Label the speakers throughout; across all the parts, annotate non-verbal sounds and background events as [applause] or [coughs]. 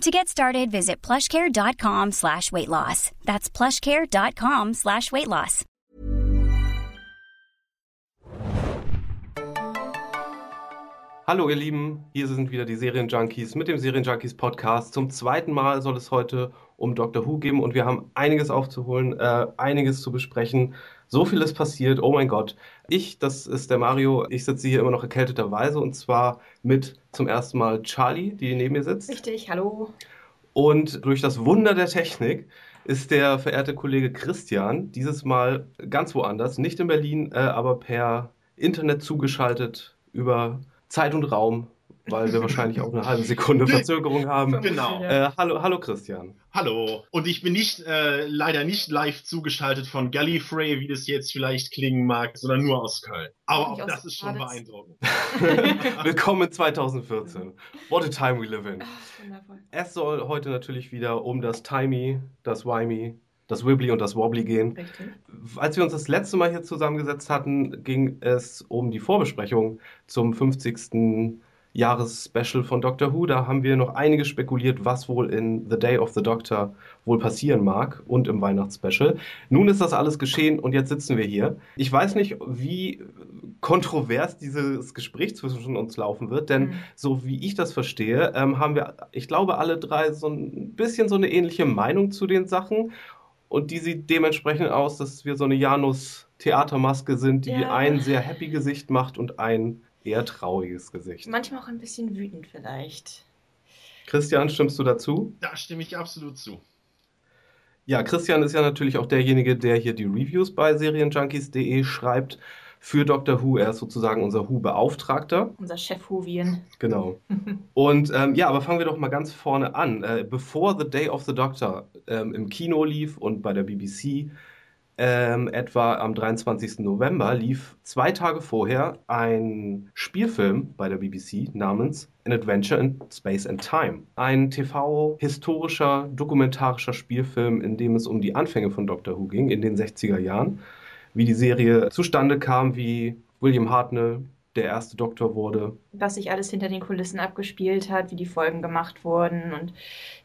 Speaker 1: To get started, visit plushcare.com slash weight loss. That's plushcare.com slash weight loss.
Speaker 2: Hallo ihr Lieben, hier sind wieder die Serienjunkies mit dem Serienjunkies Podcast. Zum zweiten Mal soll es heute um Doctor Who gehen und wir haben einiges aufzuholen, äh, einiges zu besprechen. So viel ist passiert, oh mein Gott. Ich, das ist der Mario, ich sitze hier immer noch erkälteterweise und zwar mit zum ersten Mal Charlie, die neben mir sitzt.
Speaker 3: Richtig, hallo.
Speaker 2: Und durch das Wunder der Technik ist der verehrte Kollege Christian dieses Mal ganz woanders, nicht in Berlin, äh, aber per Internet zugeschaltet über Zeit und Raum weil wir wahrscheinlich auch eine halbe Sekunde [laughs] Verzögerung haben.
Speaker 4: Genau.
Speaker 2: Äh, hallo, hallo Christian.
Speaker 4: Hallo. Und ich bin nicht äh, leider nicht live zugeschaltet von Gallifrey, wie das jetzt vielleicht klingen mag, sondern nur aus Köln. Aber auch das ist schon beeindruckend. [laughs]
Speaker 2: Willkommen 2014. What a time we live in. Ach, es soll heute natürlich wieder um das Timey, das Wimey, das Wibbly und das Wobbly gehen. Richtig. Als wir uns das letzte Mal hier zusammengesetzt hatten, ging es um die Vorbesprechung zum 50. Jahresspecial von Doctor Who. Da haben wir noch einiges spekuliert, was wohl in The Day of the Doctor wohl passieren mag und im Weihnachtsspecial. Nun ist das alles geschehen und jetzt sitzen wir hier. Ich weiß nicht, wie kontrovers dieses Gespräch zwischen uns laufen wird, denn mhm. so wie ich das verstehe, ähm, haben wir, ich glaube, alle drei so ein bisschen so eine ähnliche Meinung zu den Sachen und die sieht dementsprechend aus, dass wir so eine Janus Theatermaske sind, die ja. ein sehr happy Gesicht macht und ein eher trauriges Gesicht.
Speaker 3: Manchmal auch ein bisschen wütend vielleicht.
Speaker 2: Christian, stimmst du dazu?
Speaker 4: Da stimme ich absolut zu.
Speaker 2: Ja, Christian ist ja natürlich auch derjenige, der hier die Reviews bei Serienjunkies.de schreibt für Dr. Who. Er ist sozusagen unser Who-Beauftragter.
Speaker 3: Unser Chef Whovien.
Speaker 2: Genau. [laughs] Und ähm, ja, aber fangen wir doch mal ganz vorne an. Äh, bevor The Day of the Doctor ähm, im Kino lief und bei der BBC, ähm, etwa am 23. November lief zwei Tage vorher ein Spielfilm bei der BBC namens An Adventure in Space and Time. Ein TV-historischer, dokumentarischer Spielfilm, in dem es um die Anfänge von Doctor Who ging in den 60er Jahren, wie die Serie zustande kam, wie William Hartnell der erste Doktor wurde.
Speaker 3: Was sich alles hinter den Kulissen abgespielt hat, wie die Folgen gemacht wurden. Und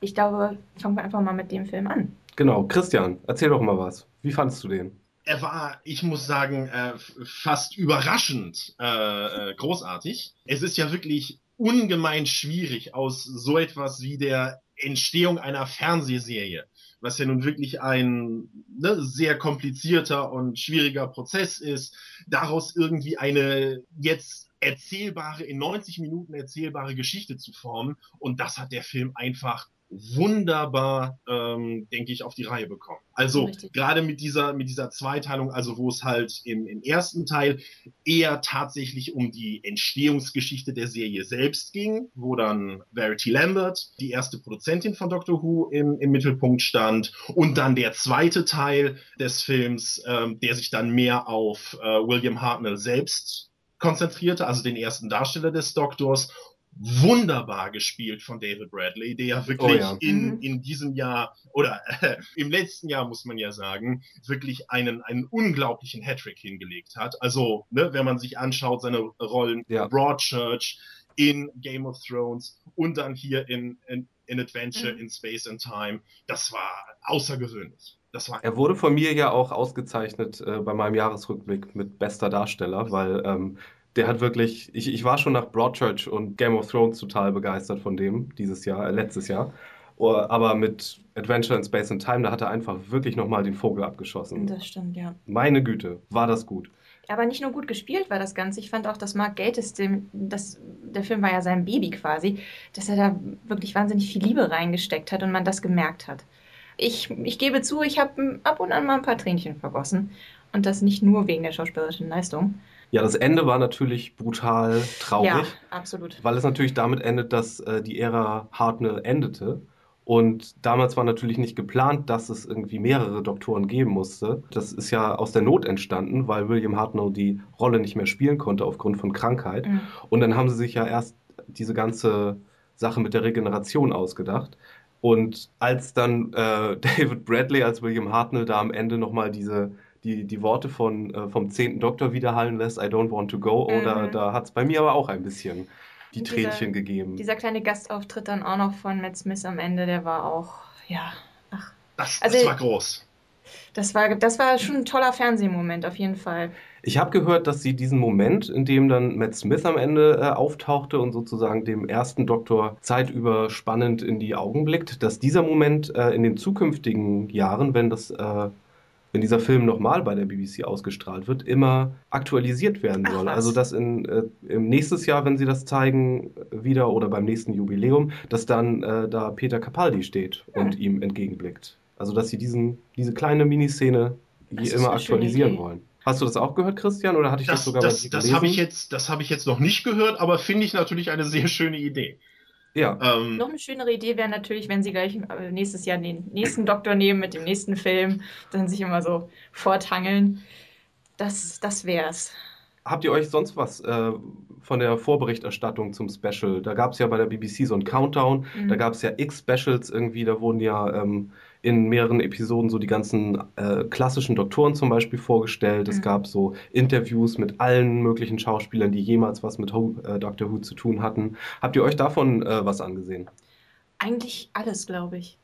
Speaker 3: ich glaube, fangen wir einfach mal mit dem Film an.
Speaker 2: Genau, Christian, erzähl doch mal was. Wie fandest du den?
Speaker 4: Er war, ich muss sagen, äh, fast überraschend äh, äh, großartig. Es ist ja wirklich ungemein schwierig, aus so etwas wie der Entstehung einer Fernsehserie, was ja nun wirklich ein ne, sehr komplizierter und schwieriger Prozess ist, daraus irgendwie eine jetzt erzählbare, in 90 Minuten erzählbare Geschichte zu formen. Und das hat der Film einfach wunderbar, ähm, denke ich, auf die Reihe bekommen. Also gerade mit dieser mit dieser Zweiteilung, also wo es halt im, im ersten Teil eher tatsächlich um die Entstehungsgeschichte der Serie selbst ging, wo dann Verity Lambert, die erste Produzentin von Doctor Who, im, im Mittelpunkt stand, und dann der zweite Teil des Films, ähm, der sich dann mehr auf äh, William Hartnell selbst konzentrierte, also den ersten Darsteller des Doktors wunderbar gespielt von David Bradley, der ja wirklich oh ja. In, mhm. in diesem Jahr oder äh, [laughs] im letzten Jahr muss man ja sagen, wirklich einen, einen unglaublichen Hattrick hingelegt hat. Also, ne, wenn man sich anschaut, seine Rollen ja. Broadchurch in Game of Thrones und dann hier in, in, in Adventure mhm. in Space and Time, das war außergewöhnlich. Das war
Speaker 2: er wurde von mir ja auch ausgezeichnet äh, bei meinem Jahresrückblick mit bester Darsteller, weil ähm, der hat wirklich, ich, ich war schon nach Broadchurch und Game of Thrones total begeistert von dem dieses Jahr, äh, letztes Jahr. Oh, aber mit Adventure in Space and Time, da hat er einfach wirklich nochmal den Vogel abgeschossen.
Speaker 3: Das stimmt, ja.
Speaker 2: Meine Güte, war das gut.
Speaker 3: Aber nicht nur gut gespielt war das Ganze. Ich fand auch, dass Mark Gatiss, dem, das, der Film war ja sein Baby quasi, dass er da wirklich wahnsinnig viel Liebe reingesteckt hat und man das gemerkt hat. Ich, ich gebe zu, ich habe ab und an mal ein paar Tränchen vergossen. Und das nicht nur wegen der schauspielerischen Leistung.
Speaker 2: Ja, das Ende war natürlich brutal traurig. Ja,
Speaker 3: absolut.
Speaker 2: Weil es natürlich damit endet, dass äh, die Ära Hartnell endete Und damals war natürlich nicht geplant, dass es irgendwie mehrere Doktoren geben musste. Das ist ja aus der Not entstanden, weil William Hartnell die Rolle nicht mehr spielen konnte aufgrund von Krankheit. Mhm. Und dann haben sie sich ja erst diese ganze Sache mit der Regeneration ausgedacht. Und als dann äh, [laughs] David Bradley als William Hartnell da am Ende nochmal diese die, die Worte von, äh, vom zehnten Doktor widerhallen lässt, I don't want to go, mhm. oder da hat es bei mir aber auch ein bisschen die Tränchen gegeben.
Speaker 3: Dieser kleine Gastauftritt dann auch noch von Matt Smith am Ende, der war auch, ja,
Speaker 4: ach. Das, also, das war groß.
Speaker 3: Das war, das war schon ein toller Fernsehmoment, auf jeden Fall.
Speaker 2: Ich habe gehört, dass sie diesen Moment, in dem dann Matt Smith am Ende äh, auftauchte und sozusagen dem ersten Doktor zeitüber spannend in die Augen blickt, dass dieser Moment äh, in den zukünftigen Jahren, wenn das äh, wenn dieser Film nochmal bei der BBC ausgestrahlt wird, immer aktualisiert werden soll. Ach, also dass in, äh, im nächstes Jahr, wenn sie das zeigen, wieder oder beim nächsten Jubiläum, dass dann äh, da Peter Capaldi steht und hm. ihm entgegenblickt. Also dass sie diesen, diese kleine Miniszene hier immer aktualisieren wollen. Hast du das auch gehört, Christian, oder hatte ich das, das sogar
Speaker 4: das, das habe ich jetzt, Das habe ich jetzt noch nicht gehört, aber finde ich natürlich eine sehr schöne Idee.
Speaker 3: Ja. Ähm, Noch eine schönere Idee wäre natürlich, wenn sie gleich äh, nächstes Jahr den nächsten Doktor nehmen mit dem nächsten Film, dann sich immer so forthangeln. Das, das wär's.
Speaker 2: Habt ihr euch sonst was äh, von der Vorberichterstattung zum Special? Da gab es ja bei der BBC so einen Countdown, mhm. da gab es ja x Specials irgendwie, da wurden ja ähm, in mehreren Episoden so die ganzen äh, klassischen Doktoren zum Beispiel vorgestellt. Mhm. Es gab so Interviews mit allen möglichen Schauspielern, die jemals was mit Ho äh, Doctor Who zu tun hatten. Habt ihr euch davon äh, was angesehen?
Speaker 3: Eigentlich alles, glaube ich.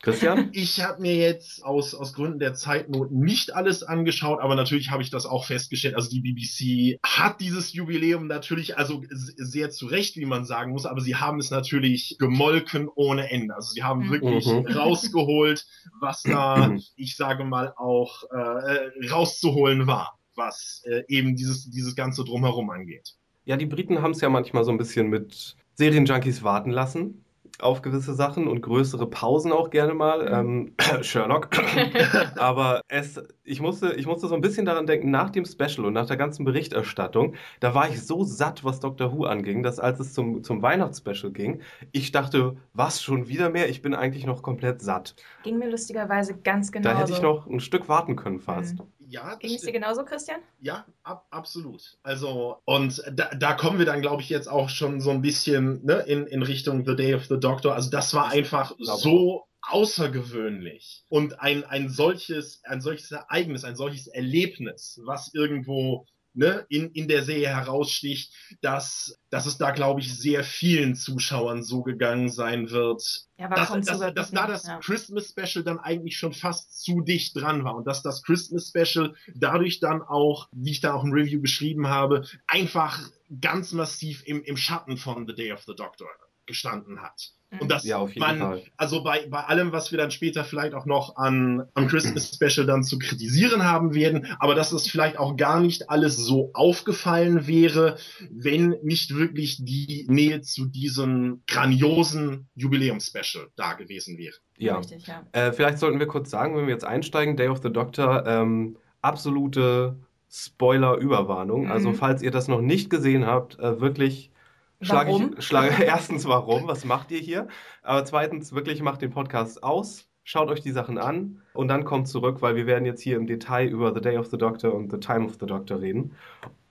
Speaker 2: Christian? [laughs]
Speaker 4: Ich habe mir jetzt aus, aus Gründen der Zeitnot nicht alles angeschaut, aber natürlich habe ich das auch festgestellt. Also die BBC hat dieses Jubiläum natürlich, also sehr zu Recht, wie man sagen muss, aber sie haben es natürlich gemolken ohne Ende. Also sie haben wirklich mhm. rausgeholt, was da, ich sage mal, auch äh, rauszuholen war, was äh, eben dieses, dieses Ganze drumherum angeht.
Speaker 2: Ja, die Briten haben es ja manchmal so ein bisschen mit Serienjunkies warten lassen auf gewisse Sachen und größere Pausen auch gerne mal. Mhm. Ähm, [coughs] Sherlock. [laughs] Aber es, ich, musste, ich musste so ein bisschen daran denken, nach dem Special und nach der ganzen Berichterstattung, da war ich so satt, was Doctor Who anging, dass als es zum, zum Weihnachtsspecial ging, ich dachte, was schon wieder mehr? Ich bin eigentlich noch komplett satt.
Speaker 3: Ging mir lustigerweise ganz genau.
Speaker 2: Da hätte ich noch ein Stück warten können fast. Mhm.
Speaker 3: Ja, Ging es dir genauso, Christian?
Speaker 4: Ja, ab, absolut. Also, und da, da kommen wir dann, glaube ich, jetzt auch schon so ein bisschen ne, in, in Richtung The Day of the Doctor. Also, das war einfach so außergewöhnlich und ein, ein solches, ein solches Ereignis, ein solches Erlebnis, was irgendwo ne, in, in der Serie heraussticht, dass, dass es da, glaube ich, sehr vielen Zuschauern so gegangen sein wird. Ja, dass, dass, dass da das ja. Christmas Special dann eigentlich schon fast zu dicht dran war und dass das Christmas Special dadurch dann auch, wie ich da auch im Review beschrieben habe, einfach ganz massiv im, im Schatten von The Day of the Doctor gestanden hat. Und das ja, auf jeden man, Fall. also bei, bei allem, was wir dann später vielleicht auch noch an, am Christmas Special dann zu kritisieren haben werden, aber dass es vielleicht auch gar nicht alles so aufgefallen wäre, wenn nicht wirklich die Nähe zu diesem grandiosen Jubiläum-Special da gewesen wäre.
Speaker 2: Ja. Richtig, ja. Äh, vielleicht sollten wir kurz sagen, wenn wir jetzt einsteigen, Day of the Doctor, ähm, absolute Spoiler-Überwarnung. Mhm. Also falls ihr das noch nicht gesehen habt, äh, wirklich schlage ich, [laughs] schlage, erstens warum, was macht ihr hier? Aber zweitens wirklich macht den Podcast aus, schaut euch die Sachen an und dann kommt zurück, weil wir werden jetzt hier im Detail über The Day of the Doctor und The Time of the Doctor reden.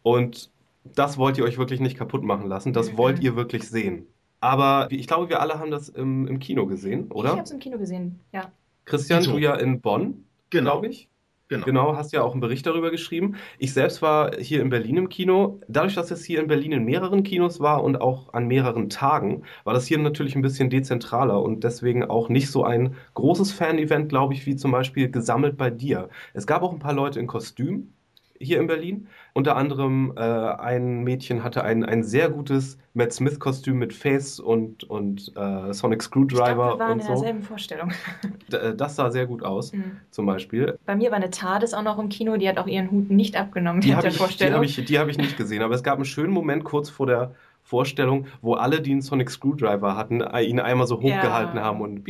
Speaker 2: Und das wollt ihr euch wirklich nicht kaputt machen lassen, das mhm. wollt ihr wirklich sehen. Aber ich glaube, wir alle haben das im, im Kino gesehen, oder? Ich
Speaker 3: habe es im Kino gesehen, ja.
Speaker 2: Christian, du ja in Bonn, genau. glaube ich. Genau. genau, hast ja auch einen Bericht darüber geschrieben. Ich selbst war hier in Berlin im Kino. Dadurch, dass es hier in Berlin in mehreren Kinos war und auch an mehreren Tagen, war das hier natürlich ein bisschen dezentraler und deswegen auch nicht so ein großes Fan-Event, glaube ich, wie zum Beispiel gesammelt bei dir. Es gab auch ein paar Leute in Kostüm, hier in Berlin. Unter anderem äh, ein Mädchen hatte ein, ein sehr gutes Matt Smith-Kostüm mit Face und, und äh, Sonic Screwdriver. Ich glaub, wir
Speaker 3: waren
Speaker 2: und
Speaker 3: in
Speaker 2: so.
Speaker 3: derselben Vorstellung. [laughs]
Speaker 2: Äh, das sah sehr gut aus, mhm. zum Beispiel.
Speaker 3: Bei mir war eine TARDIS auch noch im Kino, die hat auch ihren Hut nicht abgenommen
Speaker 2: die der ich, Vorstellung. Die habe ich, hab ich nicht gesehen, aber es gab einen schönen Moment kurz vor der Vorstellung, wo alle, die einen Sonic Screwdriver hatten, äh, ihn einmal so hochgehalten ja. haben und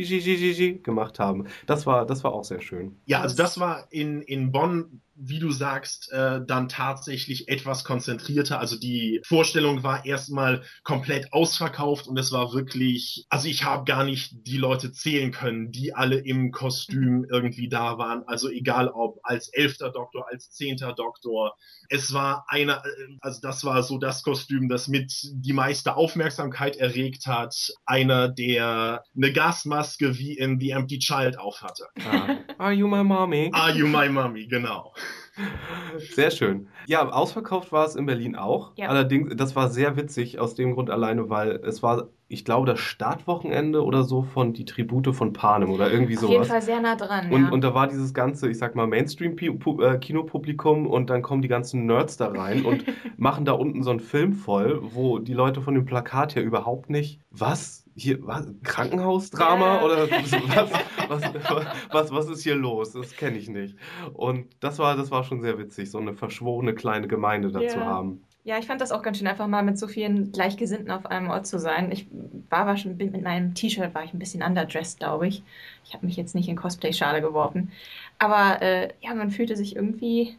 Speaker 2: gemacht haben. Das war, das war auch sehr schön.
Speaker 4: Ja, also das war in, in Bonn wie du sagst, äh, dann tatsächlich etwas konzentrierter. Also die Vorstellung war erstmal komplett ausverkauft und es war wirklich, also ich habe gar nicht die Leute zählen können, die alle im Kostüm irgendwie da waren. Also egal ob als elfter Doktor, als zehnter Doktor. Es war einer, äh, also das war so das Kostüm, das mit die meiste Aufmerksamkeit erregt hat. Einer, der eine Gasmaske wie in The Empty Child aufhatte.
Speaker 2: Ah. Are you my mommy?
Speaker 4: Are you my mommy, genau.
Speaker 2: Sehr schön. Ja, ausverkauft war es in Berlin auch.
Speaker 3: Ja.
Speaker 2: Allerdings, das war sehr witzig aus dem Grund alleine, weil es war, ich glaube, das Startwochenende oder so von die Tribute von Panem oder irgendwie
Speaker 3: Auf jeden
Speaker 2: sowas.
Speaker 3: Fall sehr nah dran.
Speaker 2: Und,
Speaker 3: ja.
Speaker 2: und da war dieses ganze, ich sag mal, Mainstream-Kinopublikum und dann kommen die ganzen Nerds da rein und [laughs] machen da unten so einen Film voll, wo die Leute von dem Plakat ja überhaupt nicht, was? Hier, was? Krankenhausdrama? Oder was, was, was, was ist hier los? Das kenne ich nicht. Und das war, das war schon sehr witzig, so eine verschworene kleine Gemeinde da zu
Speaker 3: Ja.
Speaker 2: haben.
Speaker 3: Ja, ich fand das auch ganz schön, einfach mal mit so vielen Gleichgesinnten auf einem Ort zu sein. Ich war, war schon, bin mit meinem T-Shirt war ich ein bisschen underdressed, glaube ich. Ich habe mich jetzt nicht in Cosplay-Schale geworfen. Aber äh, ja, man fühlte sich irgendwie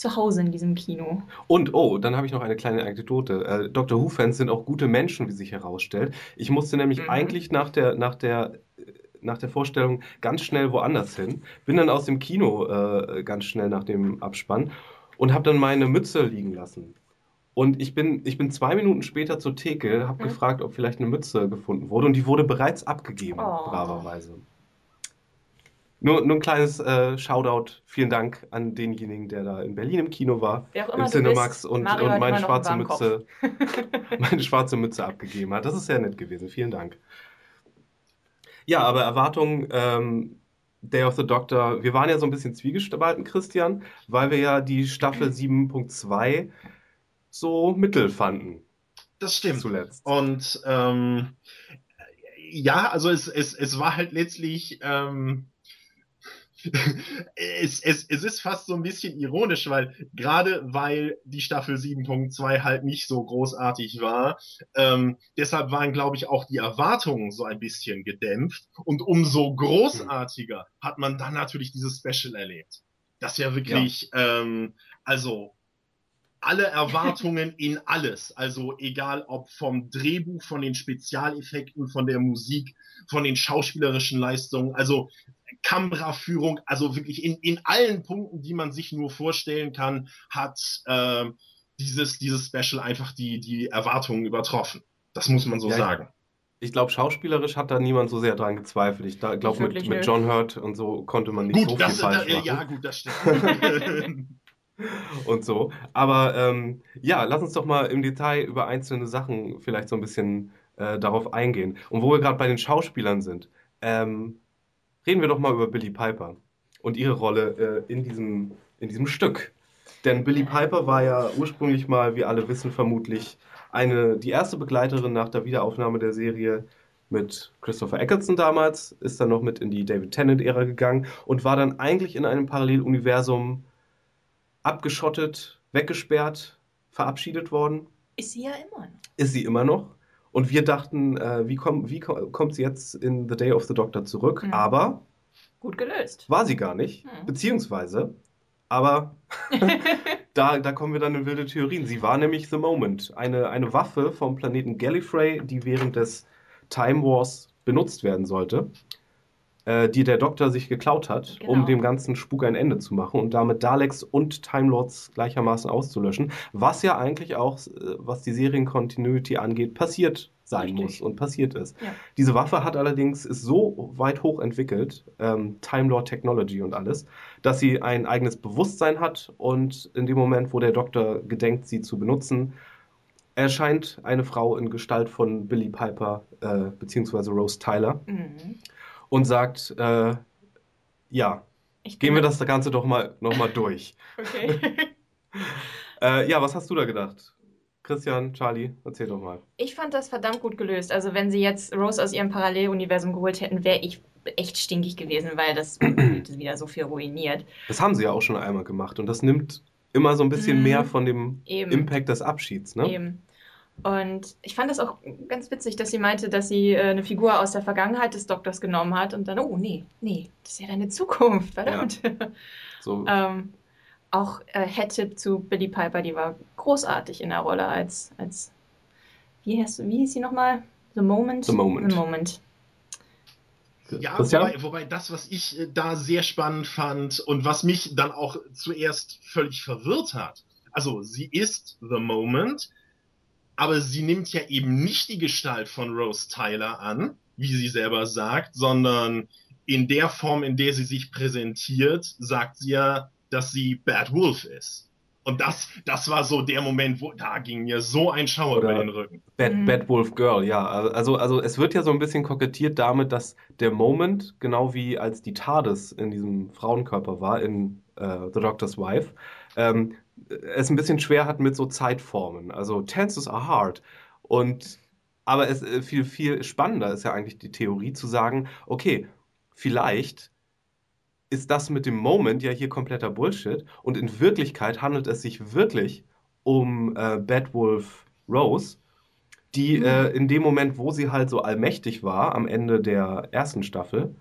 Speaker 3: zu Hause in diesem Kino.
Speaker 2: Und, oh, dann habe ich noch eine kleine Anekdote. Äh, Doctor Who-Fans sind auch gute Menschen, wie sich herausstellt. Ich musste nämlich
Speaker 3: Mhm.
Speaker 2: eigentlich nach der, nach der, nach der Vorstellung ganz schnell woanders hin. Bin dann aus dem Kino äh, ganz schnell nach dem Abspann und habe dann meine Mütze liegen lassen. Und ich bin, ich bin zwei Minuten später zur Theke, habe
Speaker 3: Mhm.
Speaker 2: gefragt, ob vielleicht eine Mütze gefunden wurde und die wurde bereits abgegeben,
Speaker 3: Oh.
Speaker 2: braverweise. Nur, nur ein kleines äh, Shoutout, vielen Dank an denjenigen, der da in Berlin im Kino war,
Speaker 3: Wer auch
Speaker 2: im
Speaker 3: immer du
Speaker 2: Cinemax
Speaker 3: bist,
Speaker 2: und, und meine schwarze. Mütze, [laughs] meine schwarze Mütze abgegeben hat. Das ist sehr nett gewesen, vielen Dank. Ja, aber Erwartungen, ähm, Day of the Doctor, wir waren ja so ein bisschen zwiegespalten, Christian, weil wir ja die Staffel 7.2 so mittel fanden
Speaker 4: Das stimmt.
Speaker 2: zuletzt.
Speaker 4: Und ähm, ja, also es, es, es war halt letztlich, ähm, es, es, es ist fast so ein bisschen ironisch, weil gerade weil die Staffel 7.2 halt nicht so großartig war, ähm, deshalb waren, glaube ich, auch die Erwartungen so ein bisschen gedämpft. Und umso großartiger hat man dann natürlich dieses Special erlebt. Das ja wirklich, ähm, also alle Erwartungen [laughs] in alles. Also egal ob vom Drehbuch, von den Spezialeffekten, von der Musik, von den schauspielerischen Leistungen, also Kameraführung, also wirklich in, in allen Punkten, die man sich nur vorstellen kann, hat ähm, dieses, dieses Special einfach die, die Erwartungen übertroffen. Das muss man so
Speaker 2: Ja,
Speaker 4: sagen.
Speaker 2: Ich glaube, schauspielerisch hat da niemand so sehr dran gezweifelt. Ich glaube, mit, mit. John Hurt und so konnte man nicht so
Speaker 4: Gut,
Speaker 2: viel
Speaker 4: das,
Speaker 2: falsch
Speaker 4: da,
Speaker 2: machen.
Speaker 4: ja, gut, das stimmt. [laughs]
Speaker 2: und so. Aber ähm, ja, lass uns doch mal im Detail über einzelne Sachen vielleicht so ein bisschen äh, darauf eingehen. Und wo wir gerade bei den Schauspielern sind, ähm, reden wir doch mal über Billie Piper und ihre Rolle äh, in diesem, in diesem Stück. Denn Billie Piper war ja ursprünglich mal, wie alle wissen, vermutlich eine, die erste Begleiterin nach der Wiederaufnahme der Serie mit Christopher Eccleston damals, ist dann noch mit in die David Tennant-Ära gegangen und war dann eigentlich in einem Paralleluniversum abgeschottet, weggesperrt, verabschiedet worden.
Speaker 3: Ist sie ja immer noch.
Speaker 2: Ist sie immer noch. Und wir dachten, äh, wie, komm, wie ko- kommt sie jetzt in The Day of the Doctor zurück?
Speaker 3: Mhm.
Speaker 2: Aber
Speaker 3: Gut gelöst.
Speaker 2: war sie gar nicht.
Speaker 3: Mhm.
Speaker 2: Beziehungsweise, aber [laughs] da, da kommen wir dann in wilde Theorien. Sie war nämlich The Moment, eine, eine Waffe vom Planeten Gallifrey, die während des Time Wars benutzt werden sollte, äh, die der Doktor sich geklaut hat, um
Speaker 3: Genau.
Speaker 2: dem ganzen Spuk ein Ende zu machen und damit Daleks und Time Lords gleichermaßen auszulöschen, was ja eigentlich auch, äh, was die Seriencontinuity angeht, passiert sein
Speaker 3: Richtig.
Speaker 2: muss und passiert ist.
Speaker 3: Ja.
Speaker 2: Diese Waffe hat allerdings ist so weit hoch entwickelt, ähm, Time Lord Technology und alles, dass sie ein eigenes Bewusstsein hat und in dem Moment, wo der Doktor gedenkt, sie zu benutzen, erscheint eine Frau in Gestalt von Billy Piper äh, beziehungsweise Rose Tyler
Speaker 3: Mhm.
Speaker 2: Und sagt, äh, ja,
Speaker 3: Ich
Speaker 2: gehen wir das Ganze doch mal nochmal durch.
Speaker 3: Okay. [laughs]
Speaker 2: Äh, ja, was hast du da gedacht? Christian, Charlie, erzähl doch mal.
Speaker 3: Ich fand das verdammt gut gelöst. Also wenn sie jetzt Rose aus ihrem Paralleluniversum geholt hätten, wäre ich echt stinkig gewesen, weil das [clears throat] hätte wieder so viel ruiniert.
Speaker 2: Das haben sie ja auch schon einmal gemacht und das nimmt immer so ein bisschen
Speaker 3: Mhm.
Speaker 2: mehr von dem
Speaker 3: Eben.
Speaker 2: Impact des Abschieds, ne?
Speaker 3: Eben. Und ich fand das auch ganz witzig, dass sie meinte, dass sie äh, eine Figur aus der Vergangenheit des Doktors genommen hat und dann, oh nee, nee, das ist ja deine Zukunft, verdammt. [laughs]
Speaker 2: So,
Speaker 3: ähm, auch äh, Head-Tip zu Billy Piper, die war großartig in der Rolle als, als wie, heißt, wie hieß sie nochmal? The Moment?
Speaker 2: The Moment.
Speaker 3: The Moment.
Speaker 4: Ja, wobei, wobei das, was ich äh, da sehr spannend fand und was mich dann auch zuerst völlig verwirrt hat, also sie ist The Moment, aber sie nimmt ja eben nicht die Gestalt von Rose Tyler an, wie sie selber sagt, sondern in der Form, in der sie sich präsentiert, sagt sie ja, dass sie Bad Wolf ist. Und das, das war so der Moment, wo da ging mir so ein Schauer Oder über den Rücken.
Speaker 2: Bad, mhm. Bad Wolf Girl, ja. Also, also es wird ja so ein bisschen kokettiert damit, dass der Moment, genau wie als die TARDIS in diesem Frauenkörper war, in äh, The Doctor's Wife, ähm, es ein bisschen schwer hat mit so Zeitformen. Also Tenses are hard. Und aber es äh, viel, viel spannender ist ja eigentlich die Theorie zu sagen, okay, vielleicht ist das mit dem Moment ja hier kompletter Bullshit. Und in Wirklichkeit handelt es sich wirklich um äh, Bad Wolf Rose, die mhm. äh, in dem Moment, wo sie halt so allmächtig war, am Ende der ersten Staffel,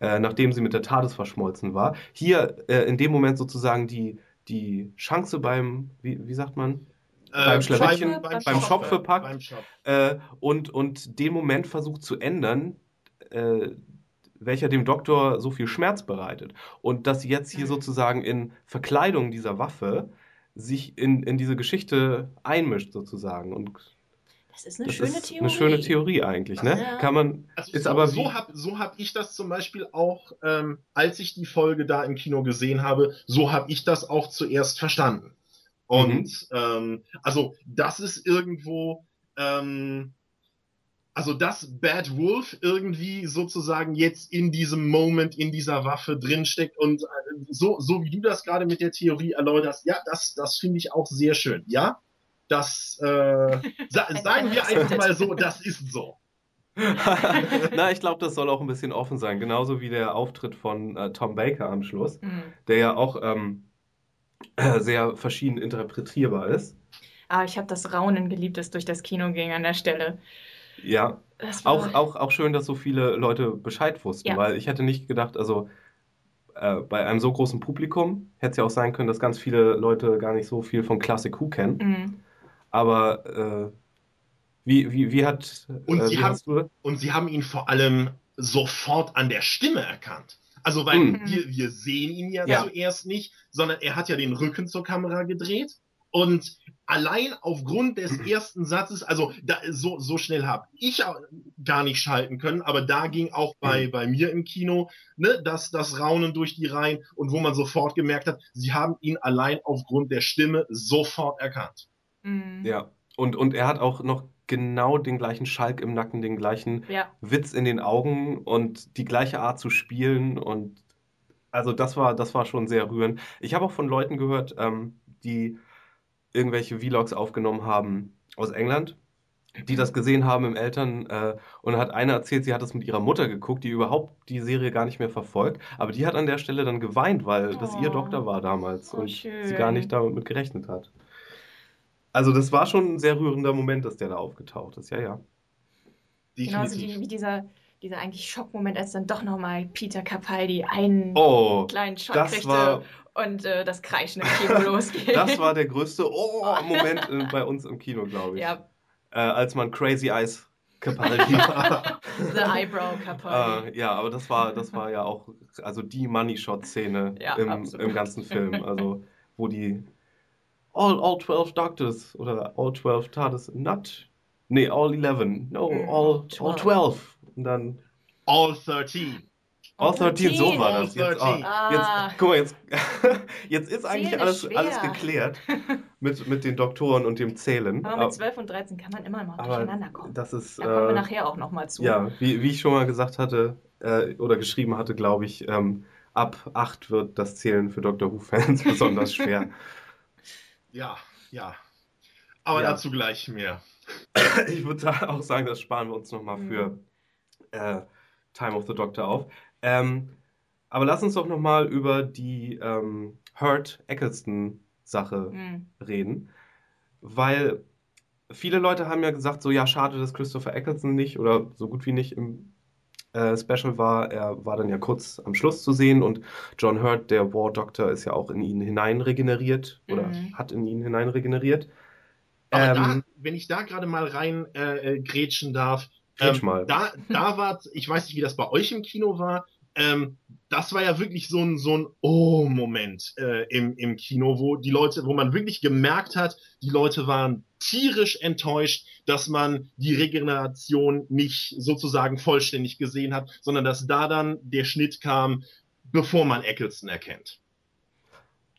Speaker 2: äh, nachdem sie mit der TARDIS verschmolzen war, hier äh, in dem Moment sozusagen die, die Chance beim, wie, wie sagt man? Äh, beim Schlawittchen, beim, beim, beim Shop verpackt beim Shop. Äh, und, und den Moment versucht zu ändern, welcher dem Doktor so viel Schmerz bereitet. Und dass jetzt hier mhm. sozusagen in Verkleidung dieser Waffe sich in, in diese Geschichte einmischt sozusagen. Und
Speaker 3: das ist eine das schöne
Speaker 2: ist
Speaker 3: Theorie.
Speaker 2: Eine schöne Theorie eigentlich, ne? Ja. Kann man.
Speaker 4: Also ist so, aber so habe so hab ich das zum Beispiel auch, ähm, als ich die Folge da im Kino gesehen habe, so habe ich das auch zuerst verstanden. Und mhm. ähm, also das ist irgendwo ähm, also dass Bad Wolf irgendwie sozusagen jetzt in diesem Moment in dieser Waffe drinsteckt und äh, so, so wie du das gerade mit der Theorie erläuterst, ja, das, das finde ich auch sehr schön. Ja, das äh, [laughs] sa sagen wir einfach mal so, das ist so. [laughs] [laughs]
Speaker 2: Na, ich glaube, das soll auch ein bisschen offen sein. Genauso wie der Auftritt von äh, Tom Baker am Schluss, mhm. der ja auch ähm, äh, sehr verschieden interpretierbar ist.
Speaker 3: Ah, ich habe das Raunen geliebt, das durch das Kino ging an der Stelle.
Speaker 2: Ja, auch, auch, auch schön, dass so viele Leute Bescheid wussten, ja. weil ich hätte nicht gedacht, also äh, bei einem so großen Publikum hätte es ja auch sein können, dass ganz viele Leute gar nicht so viel von Classic Who kennen. Mhm. Aber äh, wie, wie, wie hat.
Speaker 4: Und, äh, sie haben, und sie haben ihn vor allem sofort an der Stimme erkannt. Also, weil mhm. wir, wir sehen ihn ja, ja, zuerst nicht, sondern er hat ja den Rücken zur Kamera gedreht. Und allein aufgrund des ersten Satzes, also da, so, so schnell habe ich gar nicht schalten können, aber da ging auch bei, mhm. bei mir im Kino ne, das, das Raunen durch die Reihen und wo man sofort gemerkt hat, sie haben ihn allein aufgrund der Stimme sofort erkannt.
Speaker 2: Mhm. Ja, und, und er hat auch noch genau den gleichen Schalk im Nacken, den gleichen ja. Witz in den Augen und die gleiche Art zu spielen und also das war, das war schon sehr rührend. Ich habe auch von Leuten gehört, ähm, die irgendwelche Vlogs aufgenommen haben aus England, die das gesehen haben im Eltern äh, und hat eine erzählt, sie hat das mit ihrer Mutter geguckt, die überhaupt die Serie gar nicht mehr verfolgt, aber die hat an der Stelle dann geweint, weil oh. das ihr Doktor war damals oh, und schön. sie gar nicht damit gerechnet hat. Also das war schon ein sehr rührender Moment, dass der da aufgetaucht ist, ja, ja.
Speaker 3: Genauso wie dieser, dieser eigentlich Schockmoment, als dann doch nochmal Peter Capaldi einen oh, kleinen Schock kriegte. War, und äh, das Kreischen im Kino [laughs] losgeht.
Speaker 2: Das war der größte [laughs] Oh-Moment äh, bei uns im Kino, glaube ich. Ja. Äh, als man Crazy Eyes Capaldi war. [laughs]
Speaker 3: The Eyebrow Capaldi.
Speaker 2: Äh, ja, aber das war, das war ja auch also die Money Shot Szene ja, im, im ganzen Film. Also, wo die All, all 12 Doctors oder All 12 TARDIS, not. Nee, All 11. No, mm, all, 12. all 12. Und dann.
Speaker 4: All 13.
Speaker 2: All 13, so war das. Jetzt, oh, jetzt, guck mal, jetzt, [laughs] jetzt ist eigentlich alles, alles geklärt [laughs] mit, mit den Doktoren und dem Zählen.
Speaker 3: Aber mit 12 und 13 kann man immer noch durcheinander kommen.
Speaker 2: Das ist,
Speaker 3: da kommen wir äh, nachher auch nochmal zu.
Speaker 2: Ja, wie, wie ich schon mal gesagt hatte äh, oder geschrieben hatte, glaube ich, ähm, ab 8 wird das Zählen für Doctor Who-Fans [laughs] besonders schwer.
Speaker 4: Ja, ja. Aber ja. dazu gleich mehr. [coughs]
Speaker 2: ich würde auch sagen, das sparen wir uns nochmal für mhm. äh, Time of the Doctor auf. Ähm, aber lass uns doch nochmal über die ähm, Hurt-Eccleston-Sache mhm. reden. Weil viele Leute haben ja gesagt, so ja, schade, dass Christopher Eccleston nicht oder so gut wie nicht im äh, Special war. Er war dann ja kurz am Schluss zu sehen und John Hurt, der War Doctor, ist ja auch in ihn hinein regeneriert oder mhm. hat in ihn hinein regeneriert.
Speaker 4: Aber ähm, da, wenn ich da gerade mal rein äh, äh grätschen darf, ähm, mal. da, da war, ich weiß nicht, wie das bei euch im Kino war, ähm, das war ja wirklich so ein, so ein Oh-Moment äh, im, im Kino, wo die Leute, wo man wirklich gemerkt hat, die Leute waren tierisch enttäuscht, dass man die Regeneration nicht sozusagen vollständig gesehen hat, sondern dass da dann der Schnitt kam, bevor man Eccleston erkennt.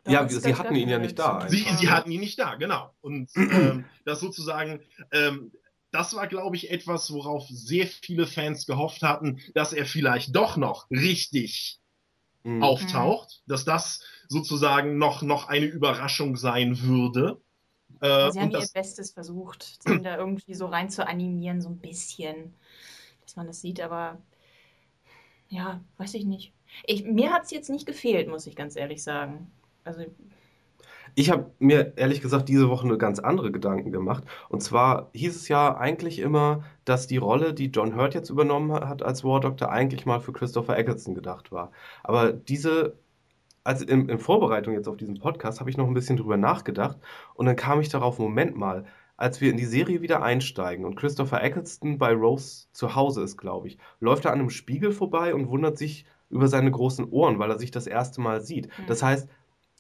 Speaker 2: Ja, sie hatten ihn ja nicht da.
Speaker 4: Sie, sie, hatten ihn nicht da, genau. Und [clears throat] ähm, das sozusagen, ähm, das war, glaube ich, etwas, worauf sehr viele Fans gehofft hatten, dass er vielleicht doch noch richtig mhm. auftaucht, dass das sozusagen noch, noch eine Überraschung sein würde.
Speaker 3: Äh, sie haben das, ihr Bestes versucht, ihn da irgendwie so rein zu animieren, so ein bisschen, dass man das sieht, aber ja, weiß ich nicht. Ich, mir hat es jetzt nicht gefehlt, muss ich ganz ehrlich sagen. Also
Speaker 2: ich habe mir ehrlich gesagt diese Woche eine ganz andere Gedanken gemacht. Und zwar hieß es ja eigentlich immer, dass die Rolle, die John Hurt jetzt übernommen hat als War Doctor, eigentlich mal für Christopher Eccleston gedacht war. Aber diese, also in, in Vorbereitung jetzt auf diesen Podcast, habe ich noch ein bisschen drüber nachgedacht und dann kam ich darauf, Moment mal, als wir in die Serie wieder einsteigen und Christopher Eccleston bei Rose zu Hause ist, glaube ich, läuft er an einem Spiegel vorbei und wundert sich über seine großen Ohren, weil er sich das erste Mal sieht. Mhm. Das heißt,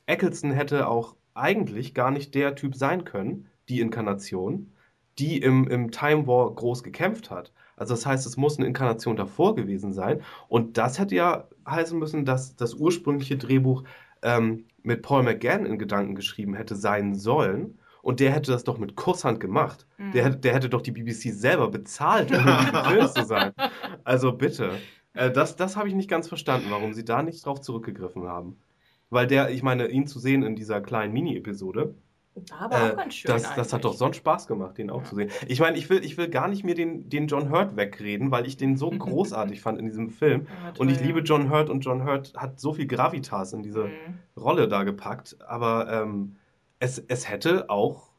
Speaker 2: Eccleston hätte auch eigentlich gar nicht der Typ sein können, die Inkarnation, die im, im Time War groß gekämpft hat. Also das heißt, es muss eine Inkarnation davor gewesen sein. Und das hätte ja heißen müssen, dass das ursprüngliche Drehbuch ähm, mit Paul McGann in Gedanken geschrieben hätte sein sollen. Und der hätte das doch mit Kusshand gemacht. Mhm. Der, der hätte doch die BBC selber bezahlt, um die zu sein. Also bitte. Äh, das das habe ich nicht ganz verstanden, warum sie da nicht drauf zurückgegriffen haben. Weil der, ich meine, ihn zu sehen in dieser kleinen Mini-Episode,
Speaker 3: aber äh, auch ganz schön.
Speaker 2: Das, das, hat doch sonst Spaß gemacht, den auch ja. zu sehen. Ich meine, ich will, ich will gar nicht mir den, den John Hurt wegreden, weil ich den so [laughs] großartig fand in diesem Film. Ja, toll, und ich liebe John Hurt und John Hurt hat so viel Gravitas in diese mhm. Rolle da gepackt. Aber ähm, es, es hätte auch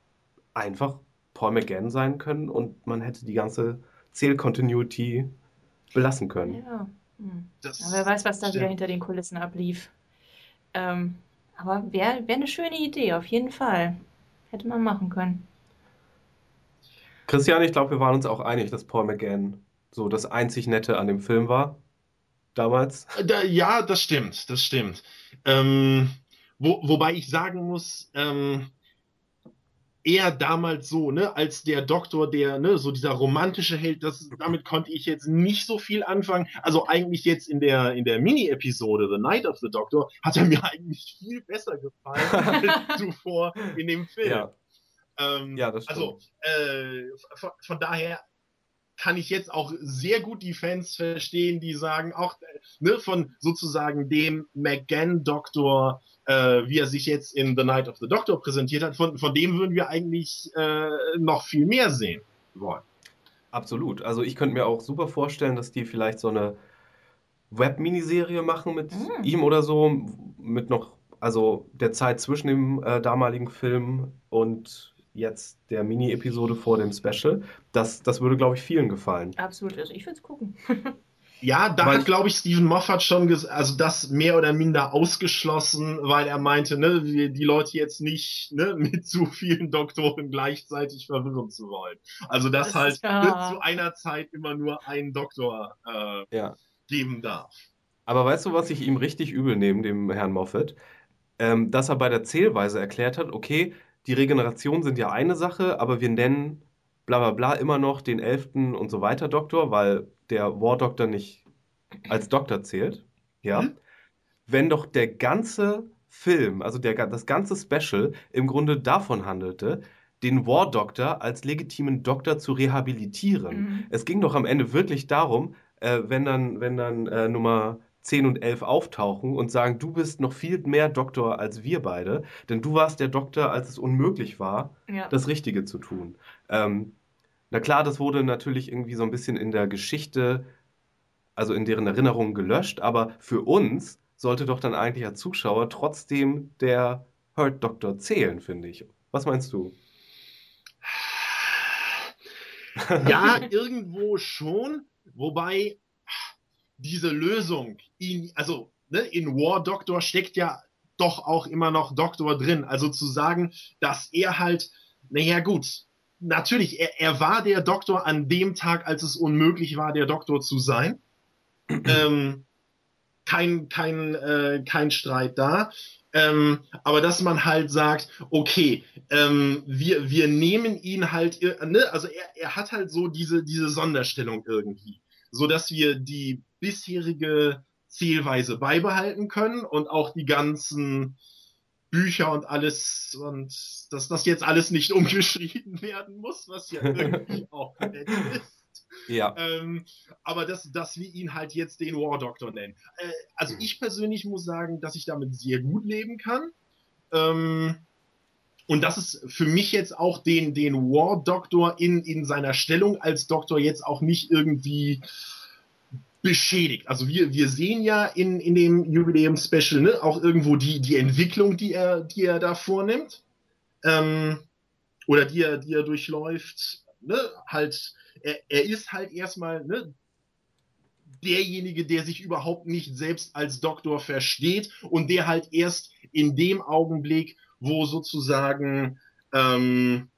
Speaker 2: einfach Paul McGann sein können und man hätte die ganze Zählcontinuity belassen können.
Speaker 3: Ja. Mhm. wer weiß, was da wieder hinter den Kulissen ablief. Ähm, aber wäre wär eine schöne Idee, auf jeden Fall. Hätte man machen können.
Speaker 2: Christian, ich glaube, wir waren uns auch einig, dass Paul McGann so das einzig Nette an dem Film war. Damals.
Speaker 4: Da, ja, das stimmt, das stimmt. Ähm, wo, wobei ich sagen muss, ähm, eher damals so, ne, als der Doktor, der, ne, so dieser romantische Held, das, damit konnte ich jetzt nicht so viel anfangen. Also eigentlich jetzt in der, in der Mini-Episode The Night of the Doctor hat er mir eigentlich viel besser gefallen als [laughs] zuvor in dem Film.
Speaker 2: Ja, ähm, ja das
Speaker 4: also, stimmt. Also, äh, von, von daher kann ich jetzt auch sehr gut die Fans verstehen, die sagen, auch ne, von sozusagen dem McGann-Doktor, äh, wie er sich jetzt in The Night of the Doctor präsentiert hat, von, von dem würden wir eigentlich äh, noch viel mehr sehen wollen.
Speaker 2: Absolut. Also ich könnte mir auch super vorstellen, dass die vielleicht so eine Web-Miniserie machen mit mhm. ihm oder so, mit noch, also der Zeit zwischen dem äh, damaligen Film und jetzt der Mini-Episode vor dem Special. Das, das würde, glaube ich, vielen gefallen.
Speaker 3: Absolut, also ich würde es gucken. [laughs]
Speaker 4: ja, da weil hat, glaube ich, Stephen Moffat schon also das mehr oder minder ausgeschlossen, weil er meinte, ne, die Leute jetzt nicht ne, [laughs] mit zu vielen Doktoren gleichzeitig verwirren zu wollen. Also dass das halt ja. ne, [laughs] zu einer Zeit immer nur ein Doktor äh, ja. geben darf.
Speaker 2: Aber weißt du, was ich ihm richtig übel nehme, dem Herrn Moffat? Ähm, dass er bei der Zählweise erklärt hat, okay, die Regeneration sind ja eine Sache, aber wir nennen bla bla bla immer noch den elften und so weiter Doktor, weil der War Doktor nicht als Doktor zählt. Ja. Mhm. Wenn doch der ganze Film, also der, das ganze Special im Grunde davon handelte, den War Doctor als legitimen Doktor zu rehabilitieren. Mhm. Es ging doch am Ende wirklich darum, äh, wenn dann, wenn dann äh, Nummer 10 und 11 auftauchen und sagen, du bist noch viel mehr Doktor als wir beide, denn du warst der Doktor, als es unmöglich war, ja. das Richtige zu tun. Ähm, na klar, das wurde natürlich irgendwie so ein bisschen in der Geschichte, also in deren Erinnerungen gelöscht, aber für uns sollte doch dann eigentlich als Zuschauer trotzdem der Hurt Doktor zählen, finde ich. Was meinst du?
Speaker 4: Ja, irgendwo schon, wobei diese Lösung, ihn, also ne, in War Doctor steckt ja doch auch immer noch Doktor drin. Also zu sagen, dass er halt, naja gut, natürlich, er, er war der Doktor an dem Tag, als es unmöglich war, der Doktor zu sein. [clears throat] ähm, kein, kein, äh, kein Streit da. Ähm, aber dass man halt sagt, okay, ähm, wir, wir nehmen ihn halt, ne, also er, er hat halt so diese, diese Sonderstellung irgendwie, so dass wir die bisherige Zielweise beibehalten können und auch die ganzen Bücher und alles und dass das jetzt alles nicht [laughs] umgeschrieben werden muss, was ja irgendwie [laughs] auch nett ist.
Speaker 2: Ja.
Speaker 4: Ähm, aber dass, dass wir ihn halt jetzt den War Doctor nennen. Äh, also ich persönlich muss sagen, dass ich damit sehr gut leben kann. Ähm, und das ist für mich jetzt auch den, den War Doctor in, in seiner Stellung als Doktor jetzt auch nicht irgendwie beschädigt. Also wir, wir sehen ja in, in dem Jubiläum-Special ne, auch irgendwo die, die Entwicklung, die er, die er da vornimmt. Ähm, oder die er, die er durchläuft. Ne, halt er, er ist halt erstmal ne, derjenige, der sich überhaupt nicht selbst als Doktor versteht und der halt erst in dem Augenblick, wo sozusagen ähm,